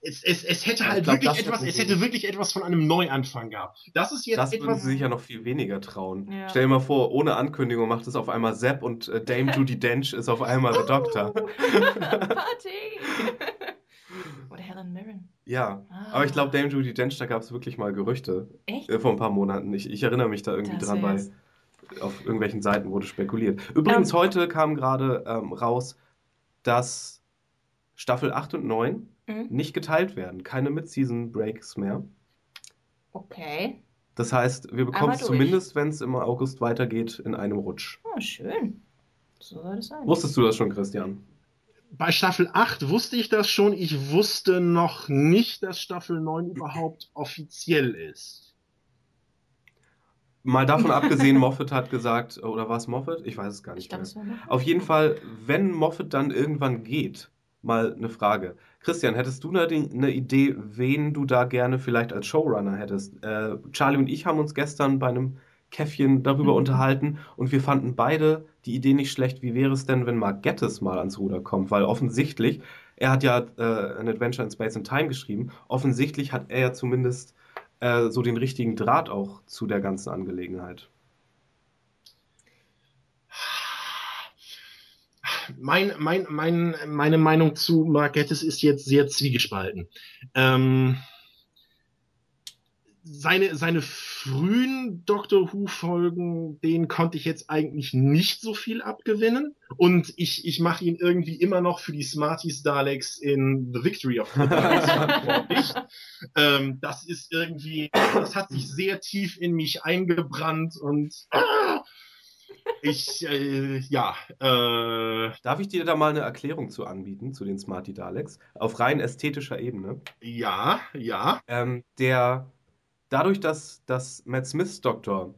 Speaker 4: es, es, es hätte halt glaub, wirklich etwas, es hätte wirklich etwas von einem Neuanfang gehabt. Das ist jetzt
Speaker 2: das
Speaker 4: etwas.
Speaker 2: würden sie sich ja noch viel weniger trauen. Ja. Stell dir mal vor, ohne Ankündigung macht es auf einmal Sepp und äh, Dame [laughs] Judy Dench ist auf einmal der Doktor. Party! [laughs]
Speaker 3: Oder Helen Mirren.
Speaker 2: Ja, ah. aber ich glaube, Dame Judy Dench, da gab es wirklich mal Gerüchte.
Speaker 3: Echt?
Speaker 2: Äh, vor ein paar Monaten. Ich, ich erinnere mich da irgendwie das dran, weil auf irgendwelchen Seiten wurde spekuliert. Übrigens, um, heute kam gerade ähm, raus, dass Staffel 8 und 9 mhm. nicht geteilt werden. Keine Mid-Season-Breaks mehr.
Speaker 3: Okay.
Speaker 2: Das heißt, wir bekommen es zumindest, wenn es im August weitergeht, in einem Rutsch.
Speaker 3: Oh, schön. So soll es sein.
Speaker 2: Wusstest du das schon, Christian?
Speaker 4: Bei Staffel 8 wusste ich das schon. Ich wusste noch nicht, dass Staffel 9 überhaupt offiziell ist.
Speaker 2: Mal davon [laughs] abgesehen, Moffat hat gesagt, oder war es Moffat? Ich weiß es gar nicht. Ich mehr. Auf jeden Fall, wenn Moffat dann irgendwann geht, mal eine Frage. Christian, hättest du eine Idee, wen du da gerne vielleicht als Showrunner hättest? Äh, Charlie und ich haben uns gestern bei einem Käffchen darüber mhm. unterhalten und wir fanden beide die Idee nicht schlecht. Wie wäre es denn, wenn Mark Gettis mal ans Ruder kommt? Weil offensichtlich, er hat ja äh, ein Adventure in Space and Time geschrieben, offensichtlich hat er ja zumindest äh, so den richtigen Draht auch zu der ganzen Angelegenheit.
Speaker 4: Mein, mein, mein, meine Meinung zu Marquettes ist jetzt sehr zwiegespalten. Ähm, seine, seine frühen Doctor Who-Folgen, denen konnte ich jetzt eigentlich nicht so viel abgewinnen. Und ich, ich mache ihn irgendwie immer noch für die Smarties Daleks in The Victory of the Daleks [laughs] verantwortlich. ähm, das ist irgendwie, das hat sich sehr tief in mich eingebrannt und ah, ich, äh, ja. Äh,
Speaker 2: Darf ich dir da mal eine Erklärung zu anbieten, zu den Smarty Daleks? Auf rein ästhetischer Ebene.
Speaker 4: Ja, ja.
Speaker 2: Ähm, der, dadurch, dass, dass Matt Smiths Doktor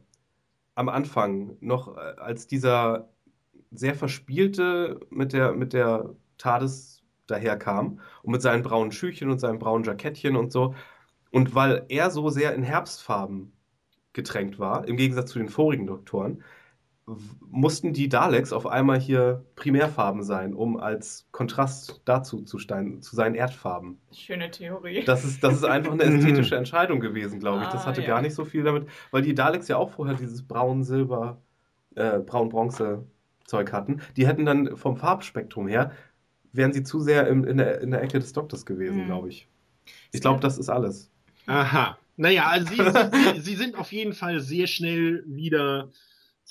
Speaker 2: am Anfang noch äh, als dieser sehr verspielte mit der, mit der TARDIS daherkam und mit seinen braunen Schüchen und seinem braunen Jackettchen und so. Und weil er so sehr in Herbstfarben getränkt war, im Gegensatz zu den vorigen Doktoren, mussten die Daleks auf einmal hier Primärfarben sein, um als Kontrast dazu zu, stein, zu seinen Erdfarben.
Speaker 3: Schöne Theorie.
Speaker 2: Das ist, das ist einfach eine ästhetische [laughs] Entscheidung gewesen, glaube ich. Das ah, hatte ja. gar nicht so viel damit, weil die Daleks ja auch vorher dieses braun-silber, äh, braun-bronze-Zeug hatten. Die hätten dann vom Farbspektrum her, wären sie zu sehr im, in, der, in der Ecke des Doktors gewesen, mhm. glaube ich. Ich glaube, das ist alles.
Speaker 4: Aha. Naja, also sie, sie, sie sind auf jeden Fall sehr schnell wieder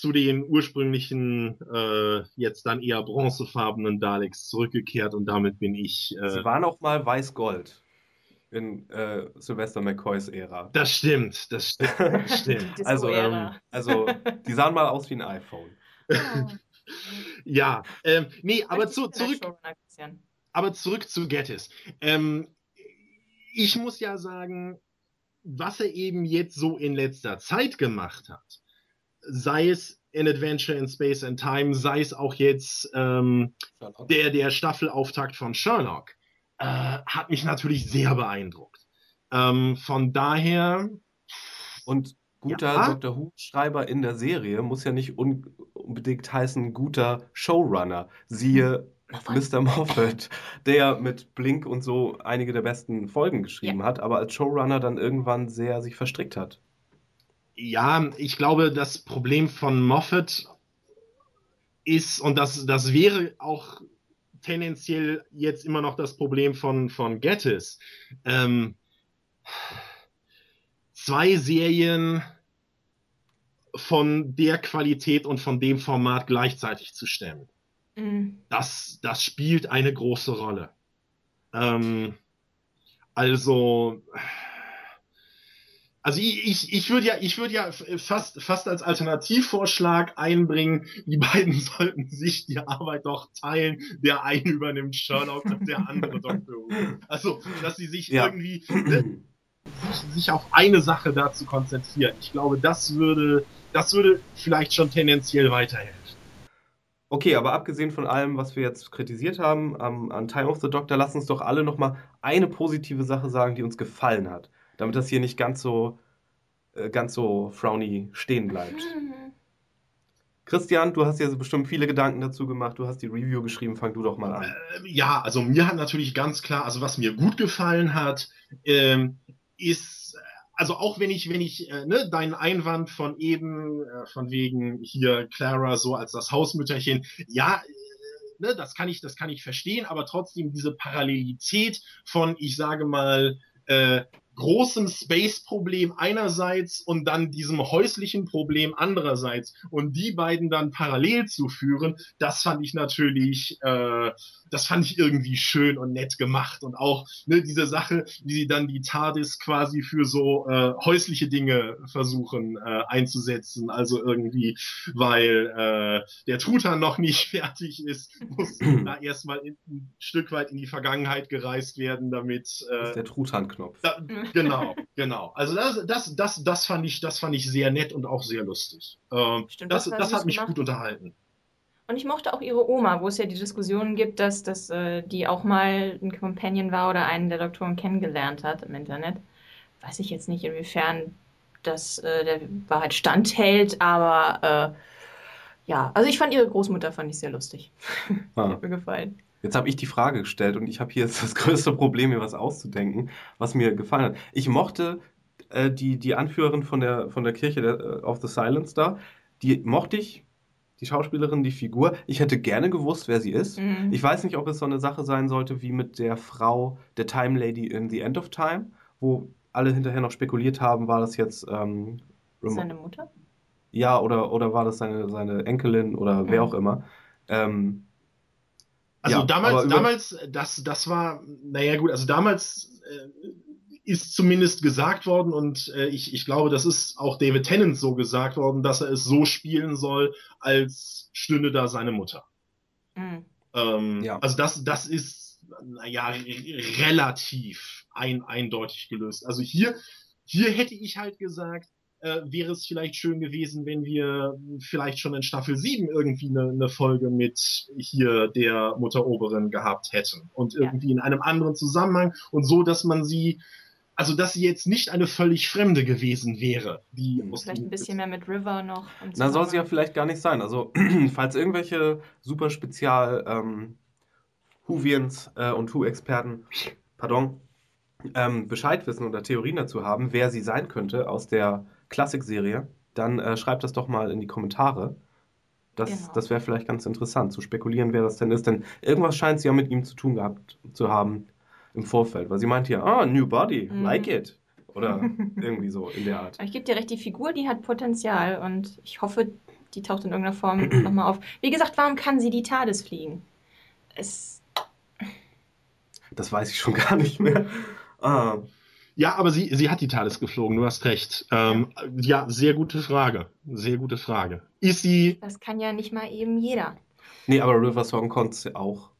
Speaker 4: zu den ursprünglichen, äh, jetzt dann eher bronzefarbenen Daleks zurückgekehrt und damit bin ich.
Speaker 2: Äh, Sie waren auch mal weiß-gold in äh, Sylvester McCoys Ära.
Speaker 4: Das stimmt, das stimmt. Das [laughs] stimmt.
Speaker 2: also, ähm, also, die sahen mal aus wie ein iPhone. [laughs]
Speaker 4: ja, ähm, nee, aber zu, zurück. Aber zurück zu Gettis. Ähm, ich muss ja sagen, was er eben jetzt so in letzter Zeit gemacht hat, sei es in Adventure in Space and Time, sei es auch jetzt ähm, der, der Staffelauftakt von Sherlock, äh, hat mich natürlich sehr beeindruckt. Ähm, von daher.
Speaker 2: Und guter ja. Dr. Who-Schreiber in der Serie muss ja nicht un unbedingt heißen guter Showrunner. Siehe Mr. Moffat, der mit Blink und so einige der besten Folgen geschrieben ja. hat, aber als Showrunner dann irgendwann sehr sich verstrickt hat.
Speaker 4: Ja, ich glaube, das Problem von Moffat ist, und das, das wäre auch tendenziell jetzt immer noch das Problem von, von Gettis, ähm, zwei Serien von der Qualität und von dem Format gleichzeitig zu stemmen. Mhm. Das, das spielt eine große Rolle. Ähm, also, also ich, ich, ich würde ja, ich würde ja fast, fast als Alternativvorschlag einbringen, die beiden [laughs] sollten sich die Arbeit doch teilen. Der eine übernimmt Sherlock und der andere [laughs] Dr. Who. Also, dass sie sich ja. irgendwie ne, sich, sich auf eine Sache dazu konzentrieren. Ich glaube, das würde, das würde vielleicht schon tendenziell weiterhelfen.
Speaker 2: Okay, aber abgesehen von allem, was wir jetzt kritisiert haben um, an Time of the Doctor, lass uns doch alle nochmal eine positive Sache sagen, die uns gefallen hat damit das hier nicht ganz so, äh, ganz so frowny stehen bleibt. [laughs] Christian, du hast ja bestimmt viele Gedanken dazu gemacht, du hast die Review geschrieben, fang du doch mal an.
Speaker 4: Äh, ja, also mir hat natürlich ganz klar, also was mir gut gefallen hat, ähm, ist, also auch wenn ich, wenn ich, äh, ne, deinen Einwand von eben, äh, von wegen hier Clara so als das Hausmütterchen, ja, äh, ne, das kann ich, das kann ich verstehen, aber trotzdem diese Parallelität von, ich sage mal, äh, großem Space-Problem einerseits und dann diesem häuslichen Problem andererseits. Und die beiden dann parallel zu führen, das fand ich natürlich, äh, das fand ich irgendwie schön und nett gemacht. Und auch ne, diese Sache, wie sie dann die TARDIS quasi für so äh, häusliche Dinge versuchen äh, einzusetzen, also irgendwie, weil äh, der Truthahn noch nicht [laughs] fertig ist, muss [clears throat] da erstmal ein Stück weit in die Vergangenheit gereist werden, damit
Speaker 2: äh, das ist der Truthahn-Knopf. Da, [laughs]
Speaker 4: Genau, genau. Also das, das, das, das fand ich, das fand ich sehr nett und auch sehr lustig. Ähm, Stimmt, das, das, das hat mich gemacht. gut unterhalten.
Speaker 3: Und ich mochte auch ihre Oma, wo es ja die Diskussion gibt, dass, dass äh, die auch mal ein Companion war oder einen der Doktoren kennengelernt hat im Internet. Weiß ich jetzt nicht, inwiefern das äh, der Wahrheit standhält, aber äh, ja, also ich fand ihre Großmutter fand ich sehr lustig. [laughs] Ah. hat mir gefallen.
Speaker 2: Jetzt habe ich die Frage gestellt und ich habe hier jetzt [laughs] das größte Problem, mir was auszudenken, was mir gefallen hat. Ich mochte äh, die, die Anführerin von der, von der Kirche der, äh, of the Silence da, die mochte ich, die Schauspielerin, die Figur. Ich hätte gerne gewusst, wer sie ist. Mhm. Ich weiß nicht, ob es so eine Sache sein sollte wie mit der Frau, der Time Lady in The End of Time, wo alle hinterher noch spekuliert haben, war das jetzt ähm,
Speaker 3: seine Mutter?
Speaker 2: Ja, oder, oder war das seine, seine Enkelin oder mhm. wer auch immer. Ähm,
Speaker 4: also ja, damals, damals, das, das war, naja gut, also damals äh, ist zumindest gesagt worden und äh, ich, ich glaube, das ist auch David Tennant so gesagt worden, dass er es so spielen soll, als stünde da seine Mutter. Mhm. Ähm, ja. Also das, das ist, naja, relativ ein, eindeutig gelöst. Also hier, hier hätte ich halt gesagt, äh, wäre es vielleicht schön gewesen, wenn wir vielleicht schon in Staffel 7 irgendwie eine, eine Folge mit hier der Mutteroberin gehabt hätten. Und irgendwie ja. in einem anderen Zusammenhang und so, dass man sie also dass sie jetzt nicht eine völlig Fremde gewesen wäre. Die
Speaker 3: vielleicht ein bisschen mehr mit River noch.
Speaker 2: Und so Na, soll sie ja vielleicht gar nicht sein. Also, [clears throat] falls irgendwelche super spezial ähm, Whovians äh, und Who-Experten, pardon, ähm, Bescheid wissen oder Theorien dazu haben, wer sie sein könnte aus der Klassikserie, dann äh, schreibt das doch mal in die Kommentare. Das, genau. das wäre vielleicht ganz interessant, zu spekulieren, wer das denn ist. Denn irgendwas scheint sie ja mit ihm zu tun gehabt zu haben im Vorfeld. Weil sie meint hier, ah, new body, mm. like it. Oder [laughs] irgendwie so in der Art.
Speaker 3: Ich gebe dir recht, die Figur, die hat Potenzial und ich hoffe, die taucht in irgendeiner Form [clears throat] nochmal auf. Wie gesagt, warum kann sie die TARDIS fliegen? Es.
Speaker 2: Das weiß ich schon [laughs] gar nicht mehr. Ah.
Speaker 4: Ja, aber sie, sie hat die TARDIS geflogen, du hast recht. Ähm, ja. ja, sehr gute Frage. Sehr gute Frage. Ist sie.
Speaker 3: Das kann ja nicht mal eben jeder.
Speaker 2: Nee, aber River Song konnte sie auch.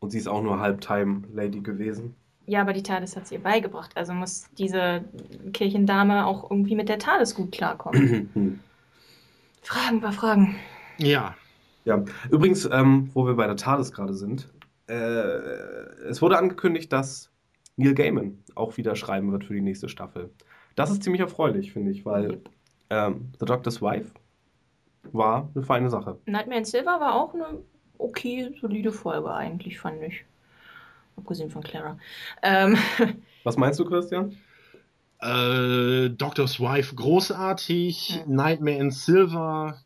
Speaker 2: Und sie ist auch nur Halbtime-Lady gewesen.
Speaker 3: Ja, aber die TARDIS hat sie ihr beigebracht. Also muss diese Kirchendame auch irgendwie mit der TARDIS gut klarkommen. [clears throat] Fragen über Fragen.
Speaker 4: Ja.
Speaker 2: Ja, übrigens, ähm, wo wir bei der TARDIS gerade sind, äh, es wurde angekündigt, dass Neil Gaiman auch wieder schreiben wird für die nächste Staffel. Das ist ziemlich erfreulich, finde ich, weil ähm, The Doctor's Wife war eine feine Sache.
Speaker 3: Nightmare in Silver war auch eine okay, solide Folge eigentlich, fand ich. Abgesehen von Clara. Ähm. [laughs]
Speaker 2: Was meinst du, Christian?
Speaker 4: Äh, Doctor's Wife großartig, ja. Nightmare in Silver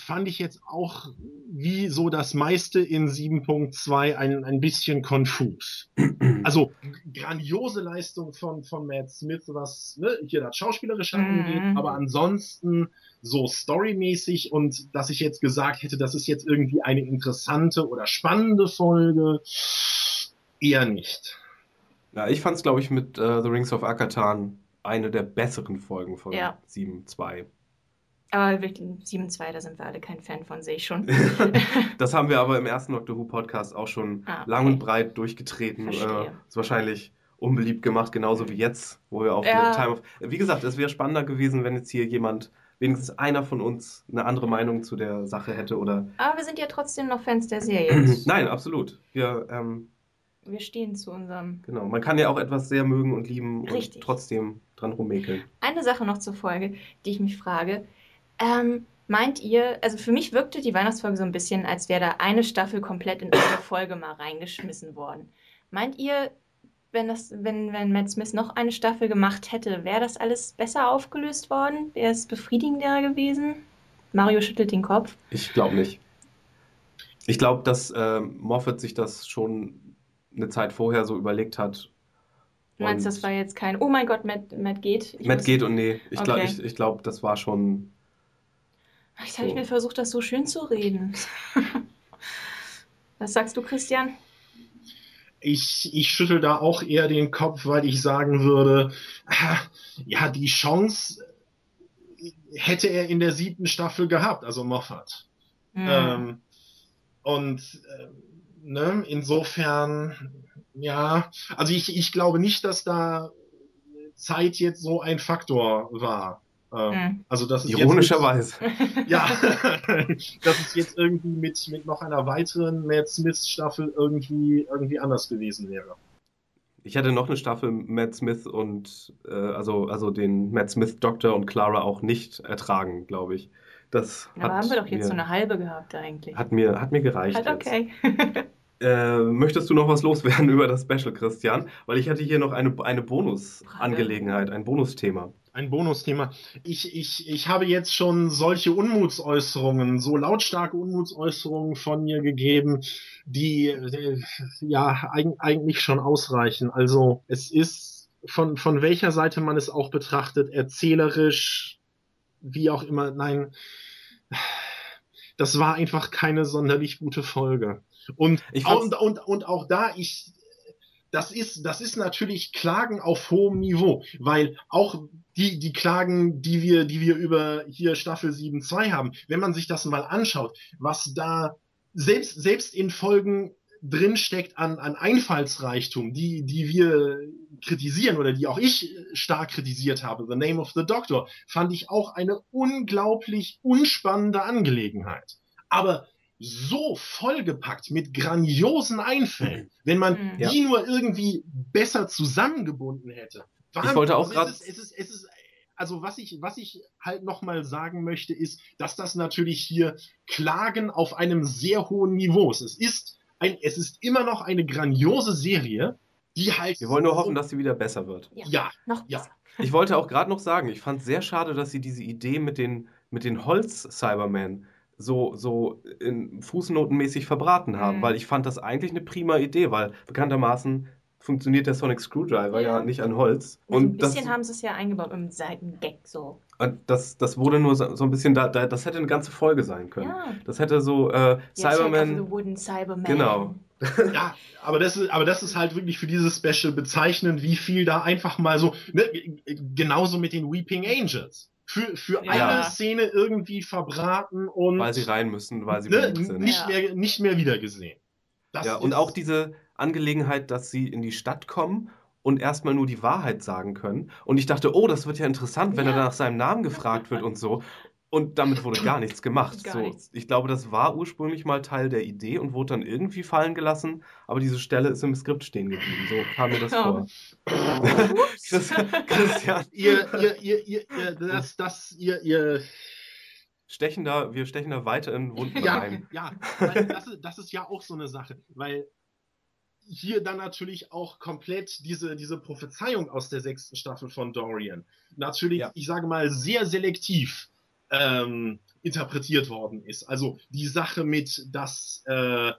Speaker 4: fand ich jetzt auch wie so das meiste in 7.2 ein, ein bisschen konfus. [clears throat] Also grandiose Leistung von, von Matt Smith, was ne, hier das Schauspielerische mhm. angeht, aber ansonsten so storymäßig und dass ich jetzt gesagt hätte, das ist jetzt irgendwie eine interessante oder spannende Folge, eher nicht.
Speaker 2: Ja, ich fand es, glaube ich, mit uh, The Rings of Akatan eine der besseren Folgen von ja. 7.2.
Speaker 3: Aber 7-2, da sind wir alle kein Fan von, sehe ich schon. [laughs]
Speaker 2: das haben wir aber im ersten Doctor Who Podcast auch schon ah, okay. lang und breit durchgetreten. Äh, ist wahrscheinlich unbeliebt gemacht, genauso wie jetzt, wo wir auf ja. Time of. Wie gesagt, es wäre spannender gewesen, wenn jetzt hier jemand, wenigstens einer von uns, eine andere Meinung zu der Sache hätte oder.
Speaker 3: Aber wir sind ja trotzdem noch Fans der Serie. [clears throat]
Speaker 2: Nein, absolut. Wir, ähm,
Speaker 3: wir stehen zu unserem.
Speaker 2: Genau, man kann ja auch etwas sehr mögen und lieben Richtig. und trotzdem dran rummäkeln.
Speaker 3: Eine Sache noch zur Folge, die ich mich frage ähm, meint ihr, also für mich wirkte die Weihnachtsfolge so ein bisschen, als wäre da eine Staffel komplett in eine [coughs] Folge mal reingeschmissen worden. Meint ihr, wenn, das, wenn, wenn Matt Smith noch eine Staffel gemacht hätte, wäre das alles besser aufgelöst worden? Wäre es befriedigender gewesen? Mario schüttelt den Kopf.
Speaker 2: Ich glaube nicht. Ich glaube, dass äh, Moffat sich das schon eine Zeit vorher so überlegt hat
Speaker 3: Du meinst, das war jetzt kein, oh mein Gott, Matt, Matt geht?
Speaker 2: Ich Matt geht und nee, ich okay. glaube, ich, ich glaub, das war schon.
Speaker 3: So. habe ich mir versucht, das so schön zu reden. [laughs] Was sagst du, Christian?
Speaker 4: Ich, ich schüttel da auch eher den Kopf, weil ich sagen würde, [laughs] ja, die Chance hätte er in der siebten Staffel gehabt, also Moffat. Mhm. Ähm, und äh, ne, insofern, ja, also ich, ich glaube nicht, dass da Zeit jetzt so ein Faktor war.
Speaker 2: Mhm. Also das ist Ironischerweise.
Speaker 4: ja, [laughs] das ist jetzt irgendwie mit, mit noch einer weiteren Matt Smith Staffel irgendwie, irgendwie anders gewesen wäre.
Speaker 2: Ich hätte noch eine Staffel Matt Smith und äh, also, also den Matt Smith Doktor und Clara auch nicht ertragen, glaube ich. Das
Speaker 3: Aber haben wir doch jetzt mir, so eine halbe gehabt eigentlich.
Speaker 2: Hat mir, hat mir gereicht.
Speaker 3: Halt okay. [laughs]
Speaker 2: äh, möchtest du noch was loswerden [laughs] über das Special, Christian? Weil ich hatte hier noch eine, eine Bonusangelegenheit, ein Bonusthema.
Speaker 4: Ein Bonusthema. Ich, ich, ich habe jetzt schon solche Unmutsäußerungen, so lautstarke Unmutsäußerungen von mir gegeben, die, äh, ja eigentlich schon ausreichen. Also es ist von, von welcher Seite man es auch betrachtet, erzählerisch, wie auch immer, nein, das war einfach keine sonderlich gute Folge. Und, und, und, und auch da, ich, das ist, das ist natürlich Klagen auf hohem Niveau, weil auch die, die Klagen, die wir, die wir über hier Staffel 7.2 haben, wenn man sich das mal anschaut, was da selbst, selbst in Folgen drinsteckt an, an Einfallsreichtum, die, die wir kritisieren oder die auch ich stark kritisiert habe, The Name of the Doctor, fand ich auch eine unglaublich unspannende Angelegenheit. Aber so vollgepackt mit grandiosen Einfällen, wenn man mhm. die ja. nur irgendwie besser zusammengebunden hätte.
Speaker 2: Wahnsinn. Ich wollte auch gerade.
Speaker 4: Es, es, ist, es ist, also was ich, was ich halt nochmal sagen möchte, ist, dass das natürlich hier Klagen auf einem sehr hohen Niveau ist. Es ist ein, es ist immer noch eine grandiose Serie, die halt.
Speaker 2: Wir wollen nur hoffen, dass sie wieder besser wird.
Speaker 4: Ja, ja
Speaker 3: noch ja.
Speaker 2: besser. Ich wollte auch gerade noch sagen, ich fand es sehr schade, dass sie diese Idee mit den, mit den Holz-Cybermen so, so in Fußnotenmäßig verbraten haben, mhm. weil ich fand das eigentlich eine prima Idee, weil bekanntermaßen funktioniert der Sonic Screwdriver ja, ja nicht an Holz.
Speaker 3: Also und ein bisschen das, haben sie es ja eingebaut im Seitengag so.
Speaker 2: Das, das wurde nur so, so ein bisschen, da, da, das hätte eine ganze Folge sein können. Ja. Das hätte so äh, Cyberman.
Speaker 3: Cyberman.
Speaker 2: Genau. [laughs]
Speaker 4: ja, aber das, ist, aber das ist halt wirklich für dieses Special bezeichnend, wie viel da einfach mal so, ne, genauso mit den Weeping Angels. Für, für ja. eine Szene irgendwie verbraten und.
Speaker 2: Weil sie rein müssen, weil sie
Speaker 4: ne, nicht, mehr, nicht mehr wiedergesehen.
Speaker 2: Das ja, und auch diese, Angelegenheit, dass sie in die Stadt kommen und erstmal nur die Wahrheit sagen können. Und ich dachte, oh, das wird ja interessant, wenn ja. er nach seinem Namen gefragt wird und so. Und damit wurde gar [clears throat] nichts gemacht. Gar so, nichts. Ich glaube, das war ursprünglich mal Teil der Idee und wurde dann irgendwie fallen gelassen, aber diese Stelle ist im Skript stehen geblieben. So kam mir das oh. vor. [laughs]
Speaker 4: Christian. Ihr, ihr, ihr, ihr, das, das, ihr, ihr
Speaker 2: stechen da, wir stechen da weiter in Wunden
Speaker 4: ja,
Speaker 2: rein.
Speaker 4: Ja, [laughs] das ist, das ist ja auch so eine Sache, weil hier dann natürlich auch komplett diese, diese Prophezeiung aus der sechsten Staffel von Dorian natürlich, ja. ich sage mal, sehr selektiv ähm, interpretiert worden ist. Also die Sache mit, dass äh,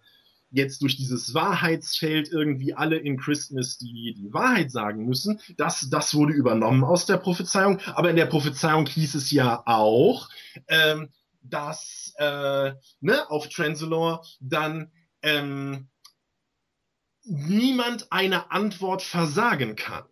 Speaker 4: jetzt durch dieses Wahrheitsfeld irgendwie alle in Christmas die, die Wahrheit sagen müssen, das, das wurde übernommen aus der Prophezeiung. Aber in der Prophezeiung hieß es ja auch, ähm, dass äh, ne, auf Transalore dann ähm, niemand eine Antwort versagen kann.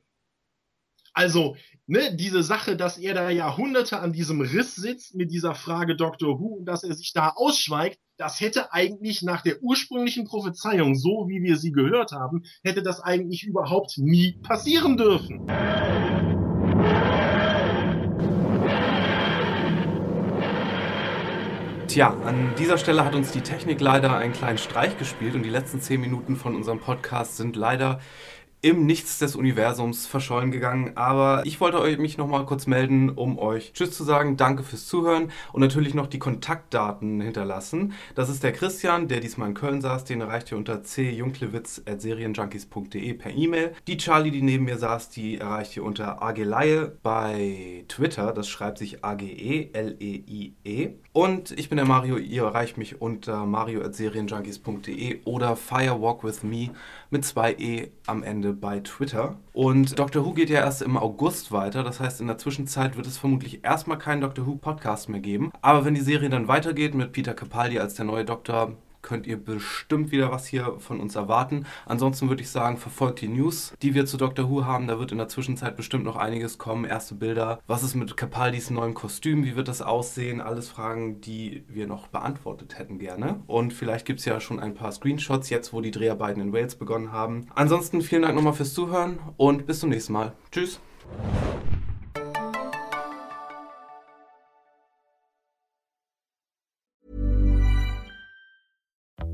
Speaker 4: Also, ne, diese Sache, dass er da Jahrhunderte an diesem Riss sitzt mit dieser Frage Dr. Who und dass er sich da ausschweigt, das hätte eigentlich nach der ursprünglichen Prophezeiung, so wie wir sie gehört haben, hätte das eigentlich überhaupt nie passieren dürfen.
Speaker 2: Tja, an dieser Stelle hat uns die Technik leider einen kleinen Streich gespielt und die letzten zehn Minuten von unserem Podcast sind leider im Nichts des Universums verschollen gegangen. Aber ich wollte euch mich nochmal kurz melden, um euch Tschüss zu sagen. Danke fürs Zuhören und natürlich noch die Kontaktdaten hinterlassen. Das ist der Christian, der diesmal in Köln saß. Den erreicht ihr unter cjunklewitz.serienjunkies.de per E-Mail. Die Charlie, die neben mir saß, die erreicht ihr unter ageleie bei Twitter. Das schreibt sich A-G-E-L-E-I-E. -E. Und ich bin der Mario. Ihr erreicht mich unter mario.serienjunkies.de oder Firewalk with Me mit zwei E am Ende bei Twitter. Und Doctor Who geht ja erst im August weiter. Das heißt, in der Zwischenzeit wird es vermutlich erstmal keinen Doctor Who Podcast mehr geben. Aber wenn die Serie dann weitergeht mit Peter Capaldi als der neue Doktor, könnt ihr bestimmt wieder was hier von uns erwarten. Ansonsten würde ich sagen, verfolgt die News, die wir zu Doctor Who haben. Da wird in der Zwischenzeit bestimmt noch einiges kommen. Erste Bilder. Was ist mit Capaldis neuem Kostüm? Wie wird das aussehen? Alles Fragen, die wir noch beantwortet hätten gerne. Und vielleicht gibt es ja schon ein paar Screenshots jetzt, wo die Dreharbeiten in Wales begonnen haben. Ansonsten vielen Dank nochmal fürs Zuhören und bis zum nächsten Mal. Tschüss.